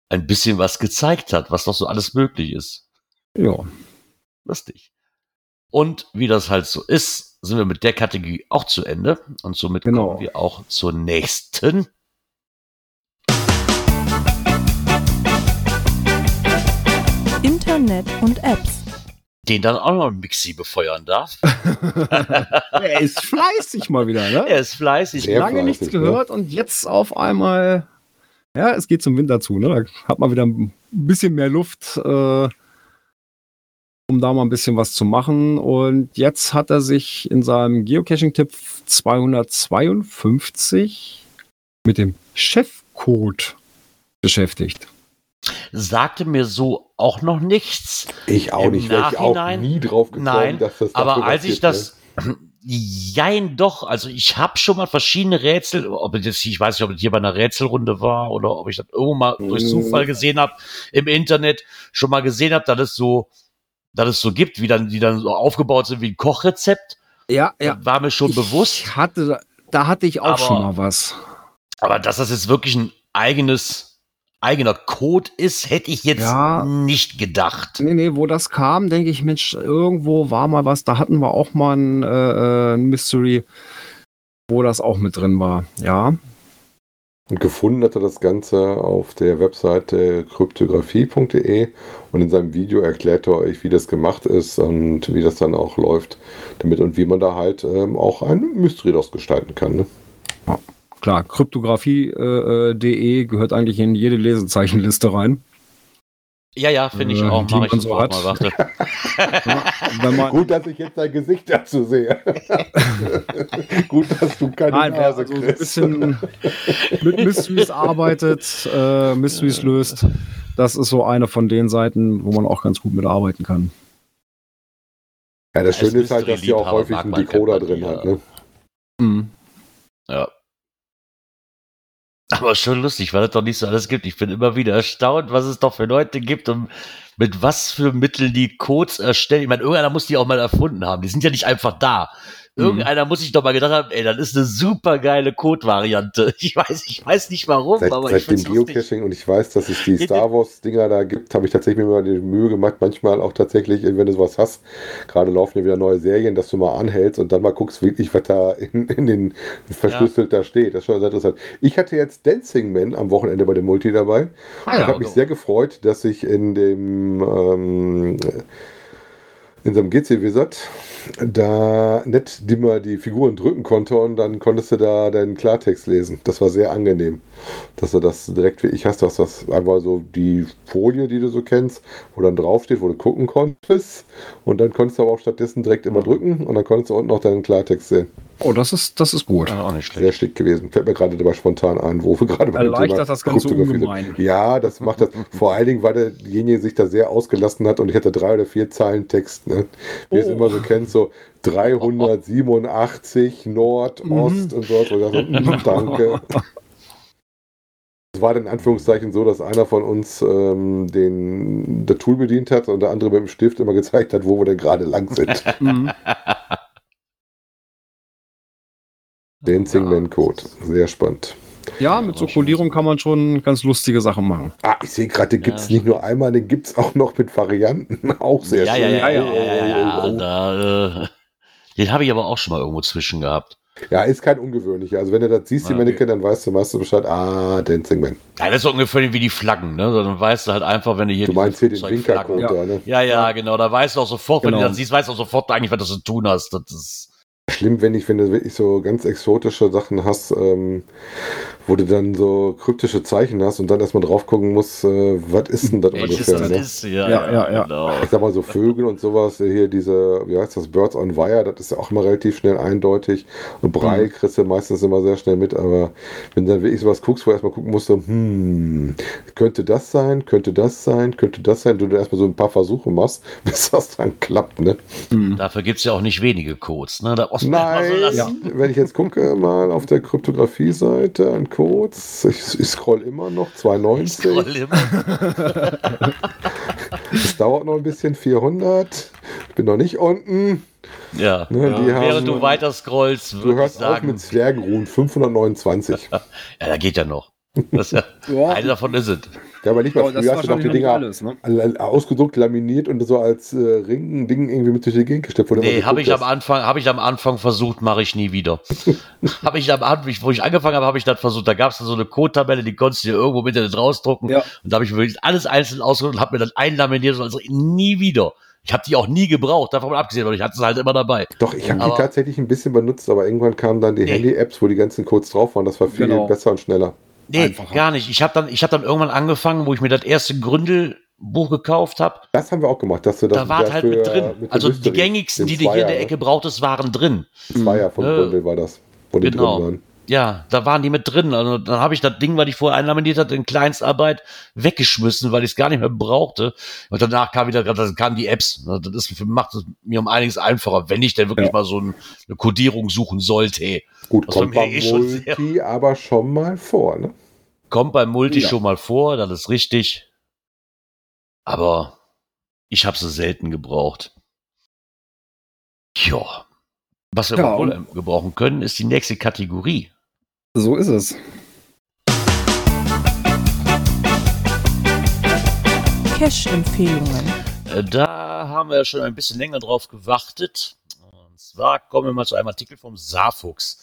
ein bisschen was gezeigt hat, was doch so alles möglich ist. Ja. Lustig. Und wie das halt so ist, sind wir mit der Kategorie auch zu Ende. Und somit Genau. kommen wir auch zur nächsten. Internet und Apps. Den dann auch noch Mixi befeuern darf. Er ist fleißig mal wieder, ne? Er ist fleißig. Sehr Lange nichts fleißig, ne? gehört und jetzt auf einmal, ja, es geht zum Winter zu, ne? Da hat man wieder ein bisschen mehr Luft, äh, um da mal ein bisschen was zu machen. Und jetzt hat er sich in seinem Geocaching-Tipp 252 mit dem Chefcode beschäftigt. Sagte mir so auch noch nichts. Ich auch Im nicht, wäre ich auch Nachhinein- nie drauf gekommen, Nein, dass das Aber als ich das, jein doch, also ich habe schon mal verschiedene Rätsel, ob es jetzt, ich weiß nicht, ob es hier bei einer Rätselrunde war oder ob ich das irgendwo mal durch Mhm. Zufall gesehen habe im Internet, schon mal gesehen habe, dass es so, dass es so gibt, wie dann, die dann so aufgebaut sind wie ein Kochrezept. Ja, Das War mir schon bewusst. Ich hatte, da hatte ich auch Aber- schon mal was. Aber dass das jetzt wirklich ein eigenes, eigener Code ist, hätte ich jetzt Ja. nicht gedacht. Nee, nee, wo das kam, denke ich, Mensch, irgendwo war mal was, da hatten wir auch mal ein, äh, ein Mystery, wo das auch mit drin war. Ja. Und gefunden hat er das Ganze auf der Webseite kryptographie.de und in seinem Video erklärt er euch, wie das gemacht ist und wie das dann auch läuft damit und wie man da halt ähm, auch ein Mystery daraus gestalten kann. Ne? Klar, kryptographie.de gehört eigentlich in jede Lesezeichenliste rein. Ja, ja, finde ich Äh, auch. die Mach ich man so hat. mal, warte. Ja, wenn man, Gut, dass ich jetzt dein Gesicht dazu sehe. Gut, dass du keine Nein, Nase also so ein bisschen mit Mysteries arbeitet, äh, Mysteries löst, das ist so eine von den Seiten, wo man auch ganz gut mitarbeiten kann. Ja, das Als Schöne ist halt, dass die auch häufig einen Decoder drin hat. ja. Ne? Mhm. Ja. Aber schon lustig, weil es doch nicht so alles gibt. Ich bin immer wieder erstaunt, was es doch für Leute gibt und mit was für Mitteln die Codes erstellen. Ich meine, irgendeiner muss die auch mal erfunden haben. Die sind ja nicht einfach da. Mhm. Irgendeiner muss sich doch mal gedacht haben, ey, das ist eine super geile Code-Variante. Ich weiß, ich weiß nicht warum, Seit, aber seit ich dem find's lustig. Geocaching und ich weiß, dass es die Ja, Star Wars-Dinger da gibt, habe ich tatsächlich mir mal die Mühe gemacht, manchmal auch tatsächlich, wenn du sowas hast, gerade laufen ja wieder neue Serien, dass du mal anhältst und dann mal guckst, wirklich, was da in, in den verschlüsselt da steht. Das ist schon sehr interessant. Ich hatte jetzt Dancing Man am Wochenende bei dem Multi dabei. Ah, ich ja, habe mich sehr gefreut, dass ich in dem ähm, in so einem GC Wizard da nett mal die Figuren drücken konnte und dann konntest du da deinen Klartext lesen. Das war sehr angenehm, dass du das direkt wie ich hast, dass das einfach so die Folie, die du so kennst, wo dann draufsteht, wo du gucken konntest und dann konntest du aber auch stattdessen direkt immer drücken und dann konntest du unten auch deinen Klartext sehen. Oh, das ist, das ist gut. Ja, auch nicht schlecht. Sehr schick gewesen. Fällt mir gerade dabei spontan ein, wo wir gerade bei dem Erleichtert Thema das Ganze ungemein. Ja, das macht das. Vor allen Dingen, weil derjenige sich da sehr ausgelassen hat und ich hatte drei oder vier Zeilen Text. Ne? Wie es Oh. immer so kennt, so 387 Nord, Mhm. Ost und so. Und so, danke. Es war dann in Anführungszeichen so, dass einer von uns ähm, den, das Tool bedient hat und der andere mit dem Stift immer gezeigt hat, wo wir denn gerade lang sind. Mhm. Den Singman-Code. Sehr spannend. Ja, mit so Kodierung kann man schon ganz lustige Sachen machen. Ah, ich sehe gerade, den gibt es Ja, nicht nur einmal, den gibt es auch noch mit Varianten. Auch sehr ja, schön. ja, ja, ja, Ja, ja, ja, ja, ja, Oh, oh, oh. Da, äh, den habe ich aber auch schon mal irgendwo zwischen gehabt. Ja, ist kein ungewöhnlicher. Also wenn du das siehst, die Ah, Mannequin, dann weißt du, weißt du Bescheid, ah, Dancing Man. Ja, das ist so ungefähr wie die Flaggen, ne? Dann weißt du halt einfach, wenn du hier Du meinst hier den Winkercode Ja. da, ne? Ja, ja, genau. Da weißt du auch sofort, wenn Genau. du das siehst, weißt du auch sofort eigentlich, was du zu tun hast. Das ist, Schlimm, wenn ich, wenn du wirklich so ganz exotische Sachen hast, ähm, wo du dann so kryptische Zeichen hast und dann erstmal drauf gucken musst, äh, was ist denn das welches ungefähr? das Ne? ist. Ja, Ja, ja, ja. Genau. Ich sag mal so Vögel und sowas, äh, hier diese, wie heißt das, Birds on Wire, das ist ja auch immer relativ schnell eindeutig. Und Brei Mhm. kriegst du meistens immer sehr schnell mit, aber wenn du dann wirklich sowas guckst, wo du erstmal gucken musst, so, hm, könnte das sein, könnte das sein, könnte das sein, du dann erstmal so ein paar Versuche machst, bis das dann klappt, ne? Mhm. Dafür gibt es ja auch nicht wenige Codes. Ne? Da man immer Nein, so. Ja. wenn ich jetzt gucke, mal auf der Kryptographie-Seite an Codes, ich, ich scroll immer noch, Ich 290, scroll immer. es dauert noch ein bisschen, 400, ich bin noch nicht unten, Ja. Ne, die haben- Während du weiter scrollst, du würde ich hörst auf sagen, mit Zwergenruhen, 529. ja, da geht ja noch. Das ist ja, Ja. Eine davon ist es. Ja, aber nicht mal früher hast du noch die Dinger alles, ne? ausgedruckt, laminiert und so als äh, Ring-Ding irgendwie mit durch die Gegend gesteckt. Nee, habe ich am Anfang, habe ich am Anfang versucht, mache ich nie wieder. habe ich am Anfang, wo ich angefangen habe, habe ich das versucht. Da gab es so eine Code-Tabelle, die konntest du dir irgendwo mit Internet rausdrucken. Ja. Und da habe ich mir wirklich alles einzeln ausgedruckt und habe mir dann einlaminiert und also nie wieder. Ich habe die auch nie gebraucht, davon mal abgesehen, weil ich hatte es halt immer dabei. Doch, ich habe die tatsächlich ein bisschen benutzt, aber irgendwann kamen dann die Nee. Handy-Apps, wo die ganzen Codes drauf waren. Das war viel Genau. besser und schneller. Nee, Einfacher. gar nicht. Ich habe dann, ich habe dann irgendwann angefangen, wo ich mir das erste Gründelbuch gekauft habe. Das haben wir auch gemacht, dass du das Da war halt mit drin. mit Also die Mystery, gängigsten, den die du hier in der Ecke brauchtest, waren drin. ne? Zweier von Ja. Gründel war das, wo die Genau. drin waren. Ja, da waren die mit drin. Also dann habe ich das Ding, was ich vorher einlaminiert hatte, in Kleinstarbeit weggeschmissen, weil ich es gar nicht mehr brauchte. Und danach kam wieder, dann kamen die Apps. Ne, Das ist, macht es mir um einiges einfacher, wenn ich denn wirklich Ja. mal so ein, eine Codierung suchen sollte. Gut, war kommt mir bei eh schon sehr- Multi aber schon mal vor, ne? Kommt beim Multi Ja. schon mal vor, das ist richtig. Aber ich habe sie selten gebraucht. Ja. Was wir Ja, wohl gebrauchen können, ist die nächste Kategorie. So ist es. Cash-Empfehlungen. Äh, Da haben wir schon ein bisschen länger drauf gewartet. Und zwar kommen wir mal zu einem Artikel vom Saarfuchs.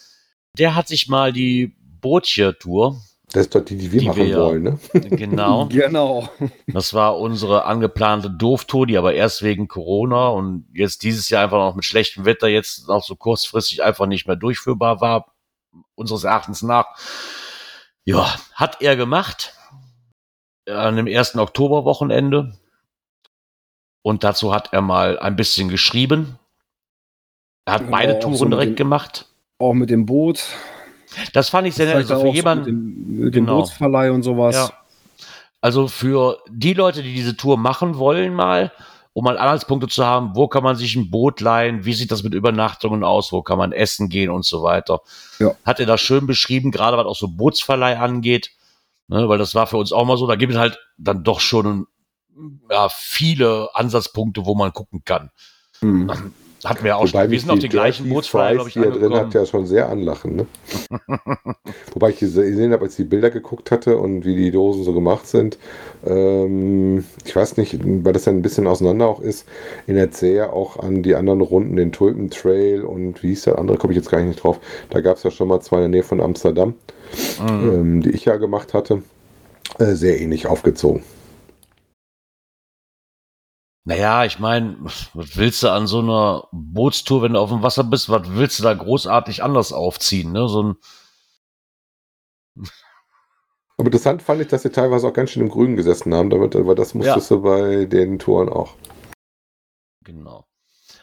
Der hat sich mal die Bootje-Tour, Das ist doch die, die wir Die machen wir wollen, ne? genau, Genau. das war unsere angeplante Dooftour, die aber erst wegen Corona und jetzt dieses Jahr einfach noch mit schlechtem Wetter jetzt auch so kurzfristig einfach nicht mehr durchführbar war, unseres Erachtens nach. Ja, hat er gemacht an dem ersten Oktoberwochenende. Und dazu hat er mal ein bisschen geschrieben. Er hat Genau, beide Touren so direkt den- gemacht. Auch mit dem Boot. Das fand ich sehr nett. Also für so mit jemanden, dem, mit dem Genau. Bootsverleih und sowas. Ja. Also für die Leute, die diese Tour machen wollen, mal, um mal Anhaltspunkte zu haben, wo kann man sich ein Boot leihen, wie sieht das mit Übernachtungen aus, wo kann man essen gehen und so weiter. Ja. Hat er das schön beschrieben, gerade was auch so Bootsverleih angeht. Ne, weil das war für uns auch mal so, da gibt es halt dann doch schon ja, viele Ansatzpunkte, wo man gucken kann. Hm. Hatten wir auch Wobei schon. Wir sind auf die den gleichen Fries, glaube ich, die er drin hat, ja schon sehr anlachen, ne? Wobei ich gesehen habe, als ich die Bilder geguckt hatte und wie die Dosen so gemacht sind, ähm, ich weiß nicht, weil das ja ein bisschen auseinander auch ist, in der Zehe auch an die anderen Runden, den Tulpen Trail und wie hieß der andere, komme ich jetzt gar nicht drauf. Da gab es ja schon mal zwei in der Nähe von Amsterdam, Mhm. ähm, die ich ja gemacht hatte, äh, sehr ähnlich aufgezogen. Naja, ich meine, was willst du an so einer Bootstour, wenn du auf dem Wasser bist, was willst du da großartig anders aufziehen? Ne? So ein, Aber interessant fand ich, dass sie teilweise auch ganz schön im Grünen gesessen haben, damit, aber das musstest du bei den Touren auch. genau.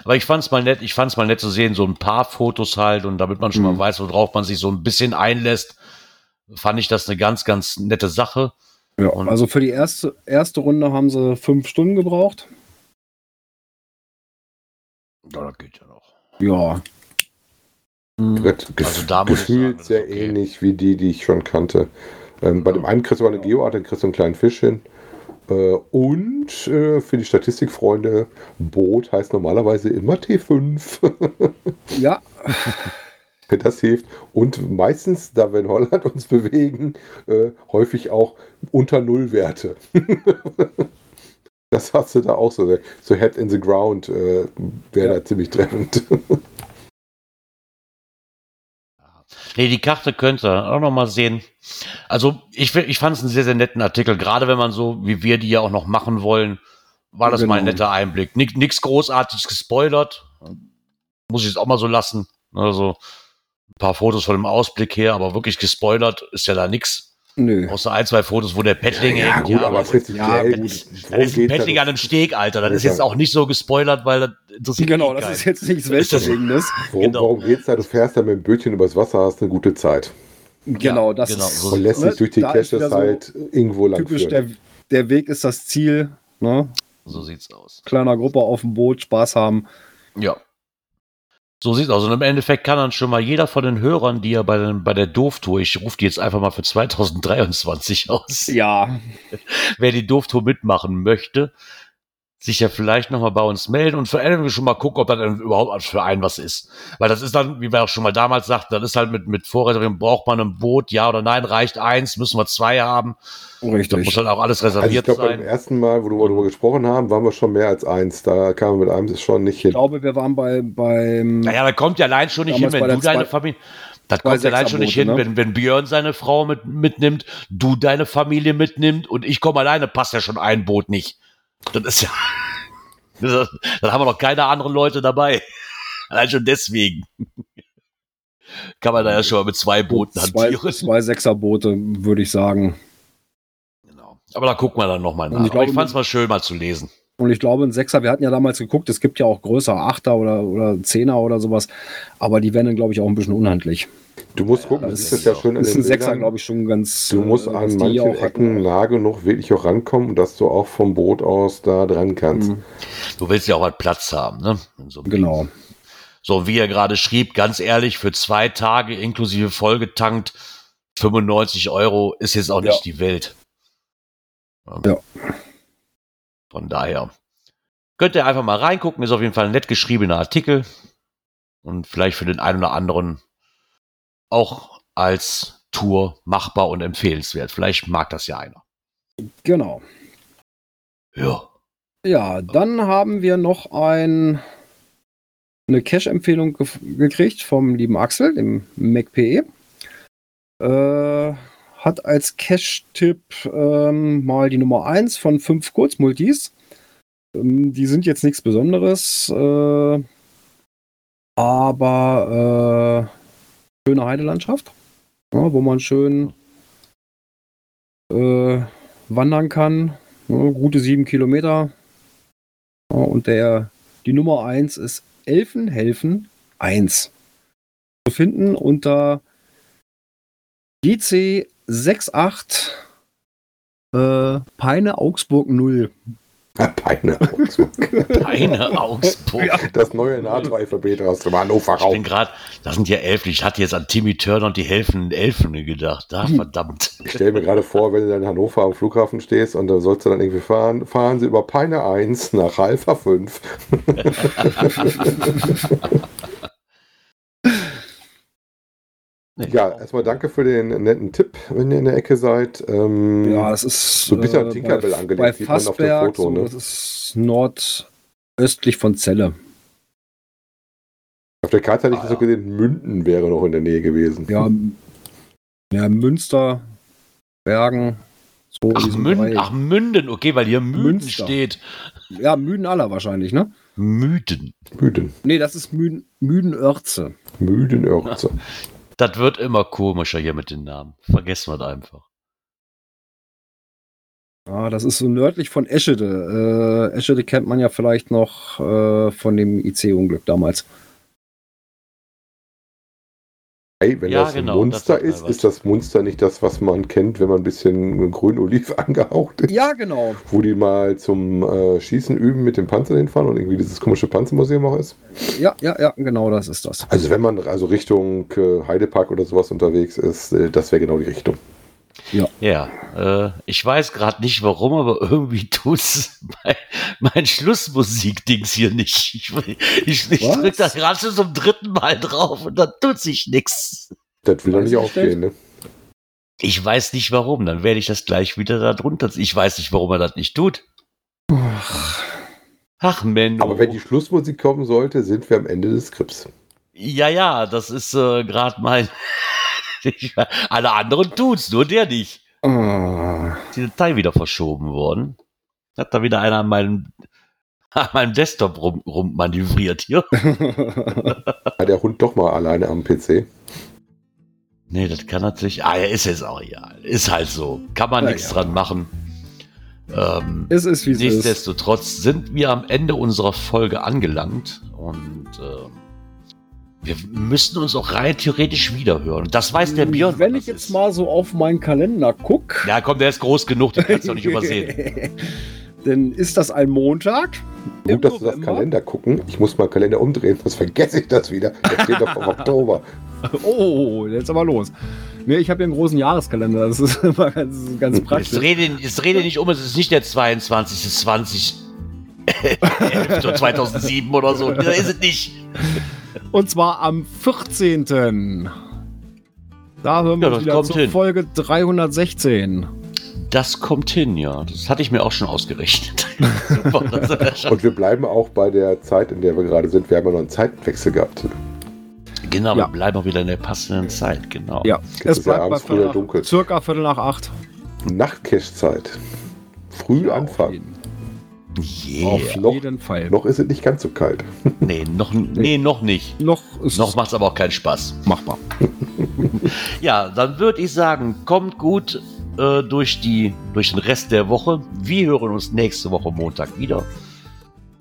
Aber ich fand's mal nett, ich fand's mal nett zu sehen, so ein paar Fotos halt und damit man schon Mhm. mal weiß, worauf man sich so ein bisschen einlässt, fand ich das eine ganz, ganz nette Sache. Ja, Und- also für die erste, erste Runde haben sie fünf Stunden gebraucht. Ja, das geht ja noch. Ja. Hm. Gret- Also da gefühlt sagen, sehr okay. ähnlich wie die, die ich schon kannte. Ähm, bei dem einen kriegst du eine Geoart, dann kriegst du einen kleinen Fisch hin. Äh, und äh, für die Statistikfreunde, Boot heißt normalerweise immer T5. Ja, wenn das hilft. Und meistens, da wir in Holland uns bewegen, äh, häufig auch unter Nullwerte. das hast du da auch so. So Head in the Ground äh, wäre Ja. da ziemlich treffend. Nee, die Karte könnt ihr auch noch mal sehen. Also ich, ich fand es einen sehr, sehr netten Artikel. Gerade wenn man so, wie wir die ja auch noch machen wollen, war das mal ein Genau. netter Einblick. Nix großartiges gespoilert. Muss ich es auch mal so lassen. Also ein paar Fotos von dem Ausblick her, aber wirklich gespoilert ist ja da nix. Nö. Außer ein, zwei Fotos, wo der Paddling ja, hängt. gut, aber prinzipiell, ja, gut, das ist, ein da? an einem Steg, Alter. Das ist Ja. jetzt auch nicht so gespoilert, weil das interessiert Genau, eh das keinen. ist jetzt nichts Weltbewegendes. Worum, genau. worum geht's da? Du fährst da mit dem Bötchen übers Wasser, hast eine gute Zeit. Genau, das genau, ist Und lässt sich ne, durch die da Caches wieder so halt irgendwo lang typisch, der, der Weg ist das Ziel. Ne? So sieht's aus. Kleiner Gruppe auf dem Boot, Spaß haben. Ja. So sieht's aus. Und im Endeffekt kann dann schon mal jeder von den Hörern, die ja bei, den, bei der Doof-Tour, ich rufe die jetzt einfach mal für 2023 aus, Ja, wer die Doof-Tour mitmachen möchte, sich ja vielleicht nochmal bei uns melden und vor allem schon mal gucken, ob das denn überhaupt für einen was ist. Weil das ist dann, wie wir auch schon mal damals sagten, das ist halt mit, mit Vorreservierung, braucht man ein Boot, ja oder nein, reicht eins, müssen wir zwei haben. Da muss richtig. halt auch alles Also ich reserviert glaube, beim sein. ersten Mal, wo wir darüber gesprochen haben, waren wir schon mehr als eins. Da kamen wir mit einem schon nicht Ich hin. glaube, wir waren bei, beim. Naja, da kommt ja allein schon nicht hin, wenn du deine Familie. Das kommt ja allein schon nicht hin, ne? wenn, wenn Björn seine Frau mit, mitnimmt, du deine Familie mitnimmt und ich komme alleine, passt ja schon ein Boot nicht. Das ist ja. Das, dann haben wir noch keine anderen Leute dabei. Allein schon deswegen. Kann man da ja schon mal mit zwei Booten zwei, hantieren. zwei Sechserboote, würde ich sagen. Genau. Aber da gucken wir dann nochmal nach. Und ich Aber ich glaube, fand es mal schön, mal zu lesen. Und ich glaube, ein Sechser, wir hatten ja damals geguckt, es gibt ja auch größere Achter oder, oder Zehner oder sowas, aber die werden dann, glaube ich, auch ein bisschen unhandlich. Du musst gucken, das das ist ja schön Das ist den ein Sechser, glaube ich, schon ganz. Du musst äh, an manchen. Ecken nah genug wirklich auch rankommen, dass du auch vom Boot aus da dran kannst. Mhm, Du willst ja auch halt Platz haben, ne? In so Genau. So, wie er gerade schrieb, ganz ehrlich, für zwei Tage inklusive vollgetankt 95 Euro ist jetzt auch nicht Ja. die Welt. Ja. Von daher könnt ihr einfach mal reingucken, ist auf jeden Fall ein nett geschriebener Artikel und vielleicht für den einen oder anderen auch als Tour machbar und empfehlenswert. Vielleicht mag das ja einer. Genau. Ja. Ja, dann haben wir noch ein, eine Cache-Empfehlung gef- gekriegt vom lieben Axel, dem MacPE. Äh, hat als Cache-Tipp ähm, mal die Nummer 1 von 5 Kurzmultis. Ähm, die sind jetzt nichts Besonderes, äh, aber äh, schöne Heidelandschaft, ja, wo man schön äh, wandern kann. Ja, gute sieben Kilometer. Ja, und der, die Nummer 1 ist Elfenhelfen 1. Zu finden unter GC 68 äh, Peine Augsburg 0. Peine Augsburg. Eine Augsburg. Das neue NATO-Alphabet aus dem Hannover Ich bin Raum. gerade, das sind ja Elfen. Ich hatte jetzt an Timmy Turner und die helfenden Elfen gedacht. Da, verdammt. Ich stelle mir gerade vor, wenn du dann in Hannover am Flughafen stehst und da sollst du dann irgendwie fahren, fahren sie über Peine 1 nach Alpha 5. Ja, erstmal danke für den netten Tipp, wenn ihr in der Ecke seid. Ähm, Ja, es ist so ein bisschen an äh, Tinkerbell bei, angelegt, bei sieht man auf dem Foto, so, ne? das ist nordöstlich von Celle. Auf der Karte hatte ich Ah, das so gesehen, Münden wäre noch in der Nähe gewesen. Ja, ja Münster, Bergen, so Ach, Münden, Bereich. ach, Münden, okay, weil hier Müden Münster. steht. Ja, Müden aller wahrscheinlich, ne? Müden. Müden. Nee, das ist Müden, Müdenörze. Müdenörze. Das wird immer komischer hier mit den Namen. Vergessen wir das einfach. Ja, das ist so nördlich von Eschede. Äh, Eschede kennt man ja vielleicht noch äh, von dem IC-Unglück damals. Wenn Ja, das genau, ein Munster das ist, was. ist das Munster nicht das, was man kennt, wenn man ein bisschen grün-oliv angehaucht ist? Ja, genau. Wo die mal zum äh, Schießen üben mit dem Panzer hinfahren und irgendwie dieses komische Panzermuseum auch ist? Ja, ja, ja, genau, das ist das. Also wenn man also Richtung äh, Heidepark oder sowas unterwegs ist, äh, das wäre genau die Richtung. Ja, äh, ich weiß gerade nicht warum, aber irgendwie tut's mein, mein Schlussmusik-Dings hier nicht. Ich, ich, ich Was? drück da gerade schon zum dritten Mal drauf und dann tut sich nichts. Das will doch nicht aufgehen, ne? Ich weiß nicht warum, dann werde ich das gleich wieder da drunter. Ich weiß nicht, warum er das nicht tut. Ach, Menno. Aber wenn die Schlussmusik kommen sollte, sind wir am Ende des Skripts. Ja, ja, das ist äh, gerade mein. Alle anderen tun's, nur der nicht. Ah. Die Datei wieder verschoben worden. Hat da wieder einer an meinem, an meinem Desktop rum, rummanövriert hier. War der Hund doch mal alleine am PC? Nee, das kann natürlich. Ah, ja, ist jetzt auch egal. Ist halt so. Kann man nichts ja. dran machen. Ähm, es ist wie es ist. nichtsdestotrotz sind wir am Ende unserer Folge angelangt und ähm, wir müssten uns auch rein theoretisch wiederhören. Das weiß der Björn. Wenn was ich jetzt ist. mal so auf meinen Kalender gucke, Ja, komm, der ist groß genug, den kannst du doch nicht übersehen. dann ist das ein Montag. im Gut, dass du das. Kalender gucken. Ich muss mal Kalender umdrehen, sonst vergesse ich das wieder. Der steht doch vom Oktober. Oh, jetzt aber los. Nee, ich habe hier einen großen Jahreskalender. Das ist immer ganz, ganz Jetzt praktisch. rede, jetzt rede nicht um, es ist nicht der 22. Es ist 20. 11. 2007 oder so. Da ist es nicht. Und zwar am 14. Da hören wir Ja, uns wieder kommt zur hin. Folge 316. Das kommt hin, ja. Das hatte ich mir auch schon ausgerechnet. Super, er. Und wir bleiben auch bei der Zeit, in der wir gerade sind. Wir haben ja noch einen Zeitwechsel gehabt. Genau, Ja. wir bleiben auch wieder in der passenden Zeit, genau. Ja, es ja bleibt bei abends Viertel früher nach, dunkel. circa Viertel nach acht. Nachtcash-Zeit. Früh Auf anfangen. Yeah. auf Noch- jeden Fall. Noch ist es nicht ganz so kalt. Nee, noch, nee, noch nicht. noch Noch macht es aber auch keinen Spaß. machbar. Ja, dann würde ich sagen, kommt gut äh, durch, die, durch den Rest der Woche. Wir hören uns nächste Woche Montag wieder.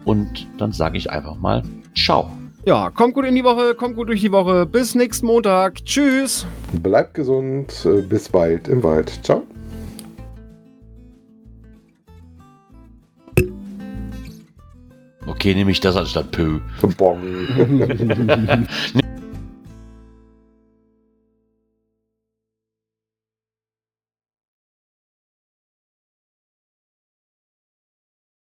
Und dann sage ich einfach mal Ciao. Ja, kommt gut in die Woche, kommt gut durch die Woche. Bis nächsten Montag. Tschüss. Bleibt gesund. äh, Bis bald im Wald. Ciao. Okay, nehme ich das anstatt Pö. Bong.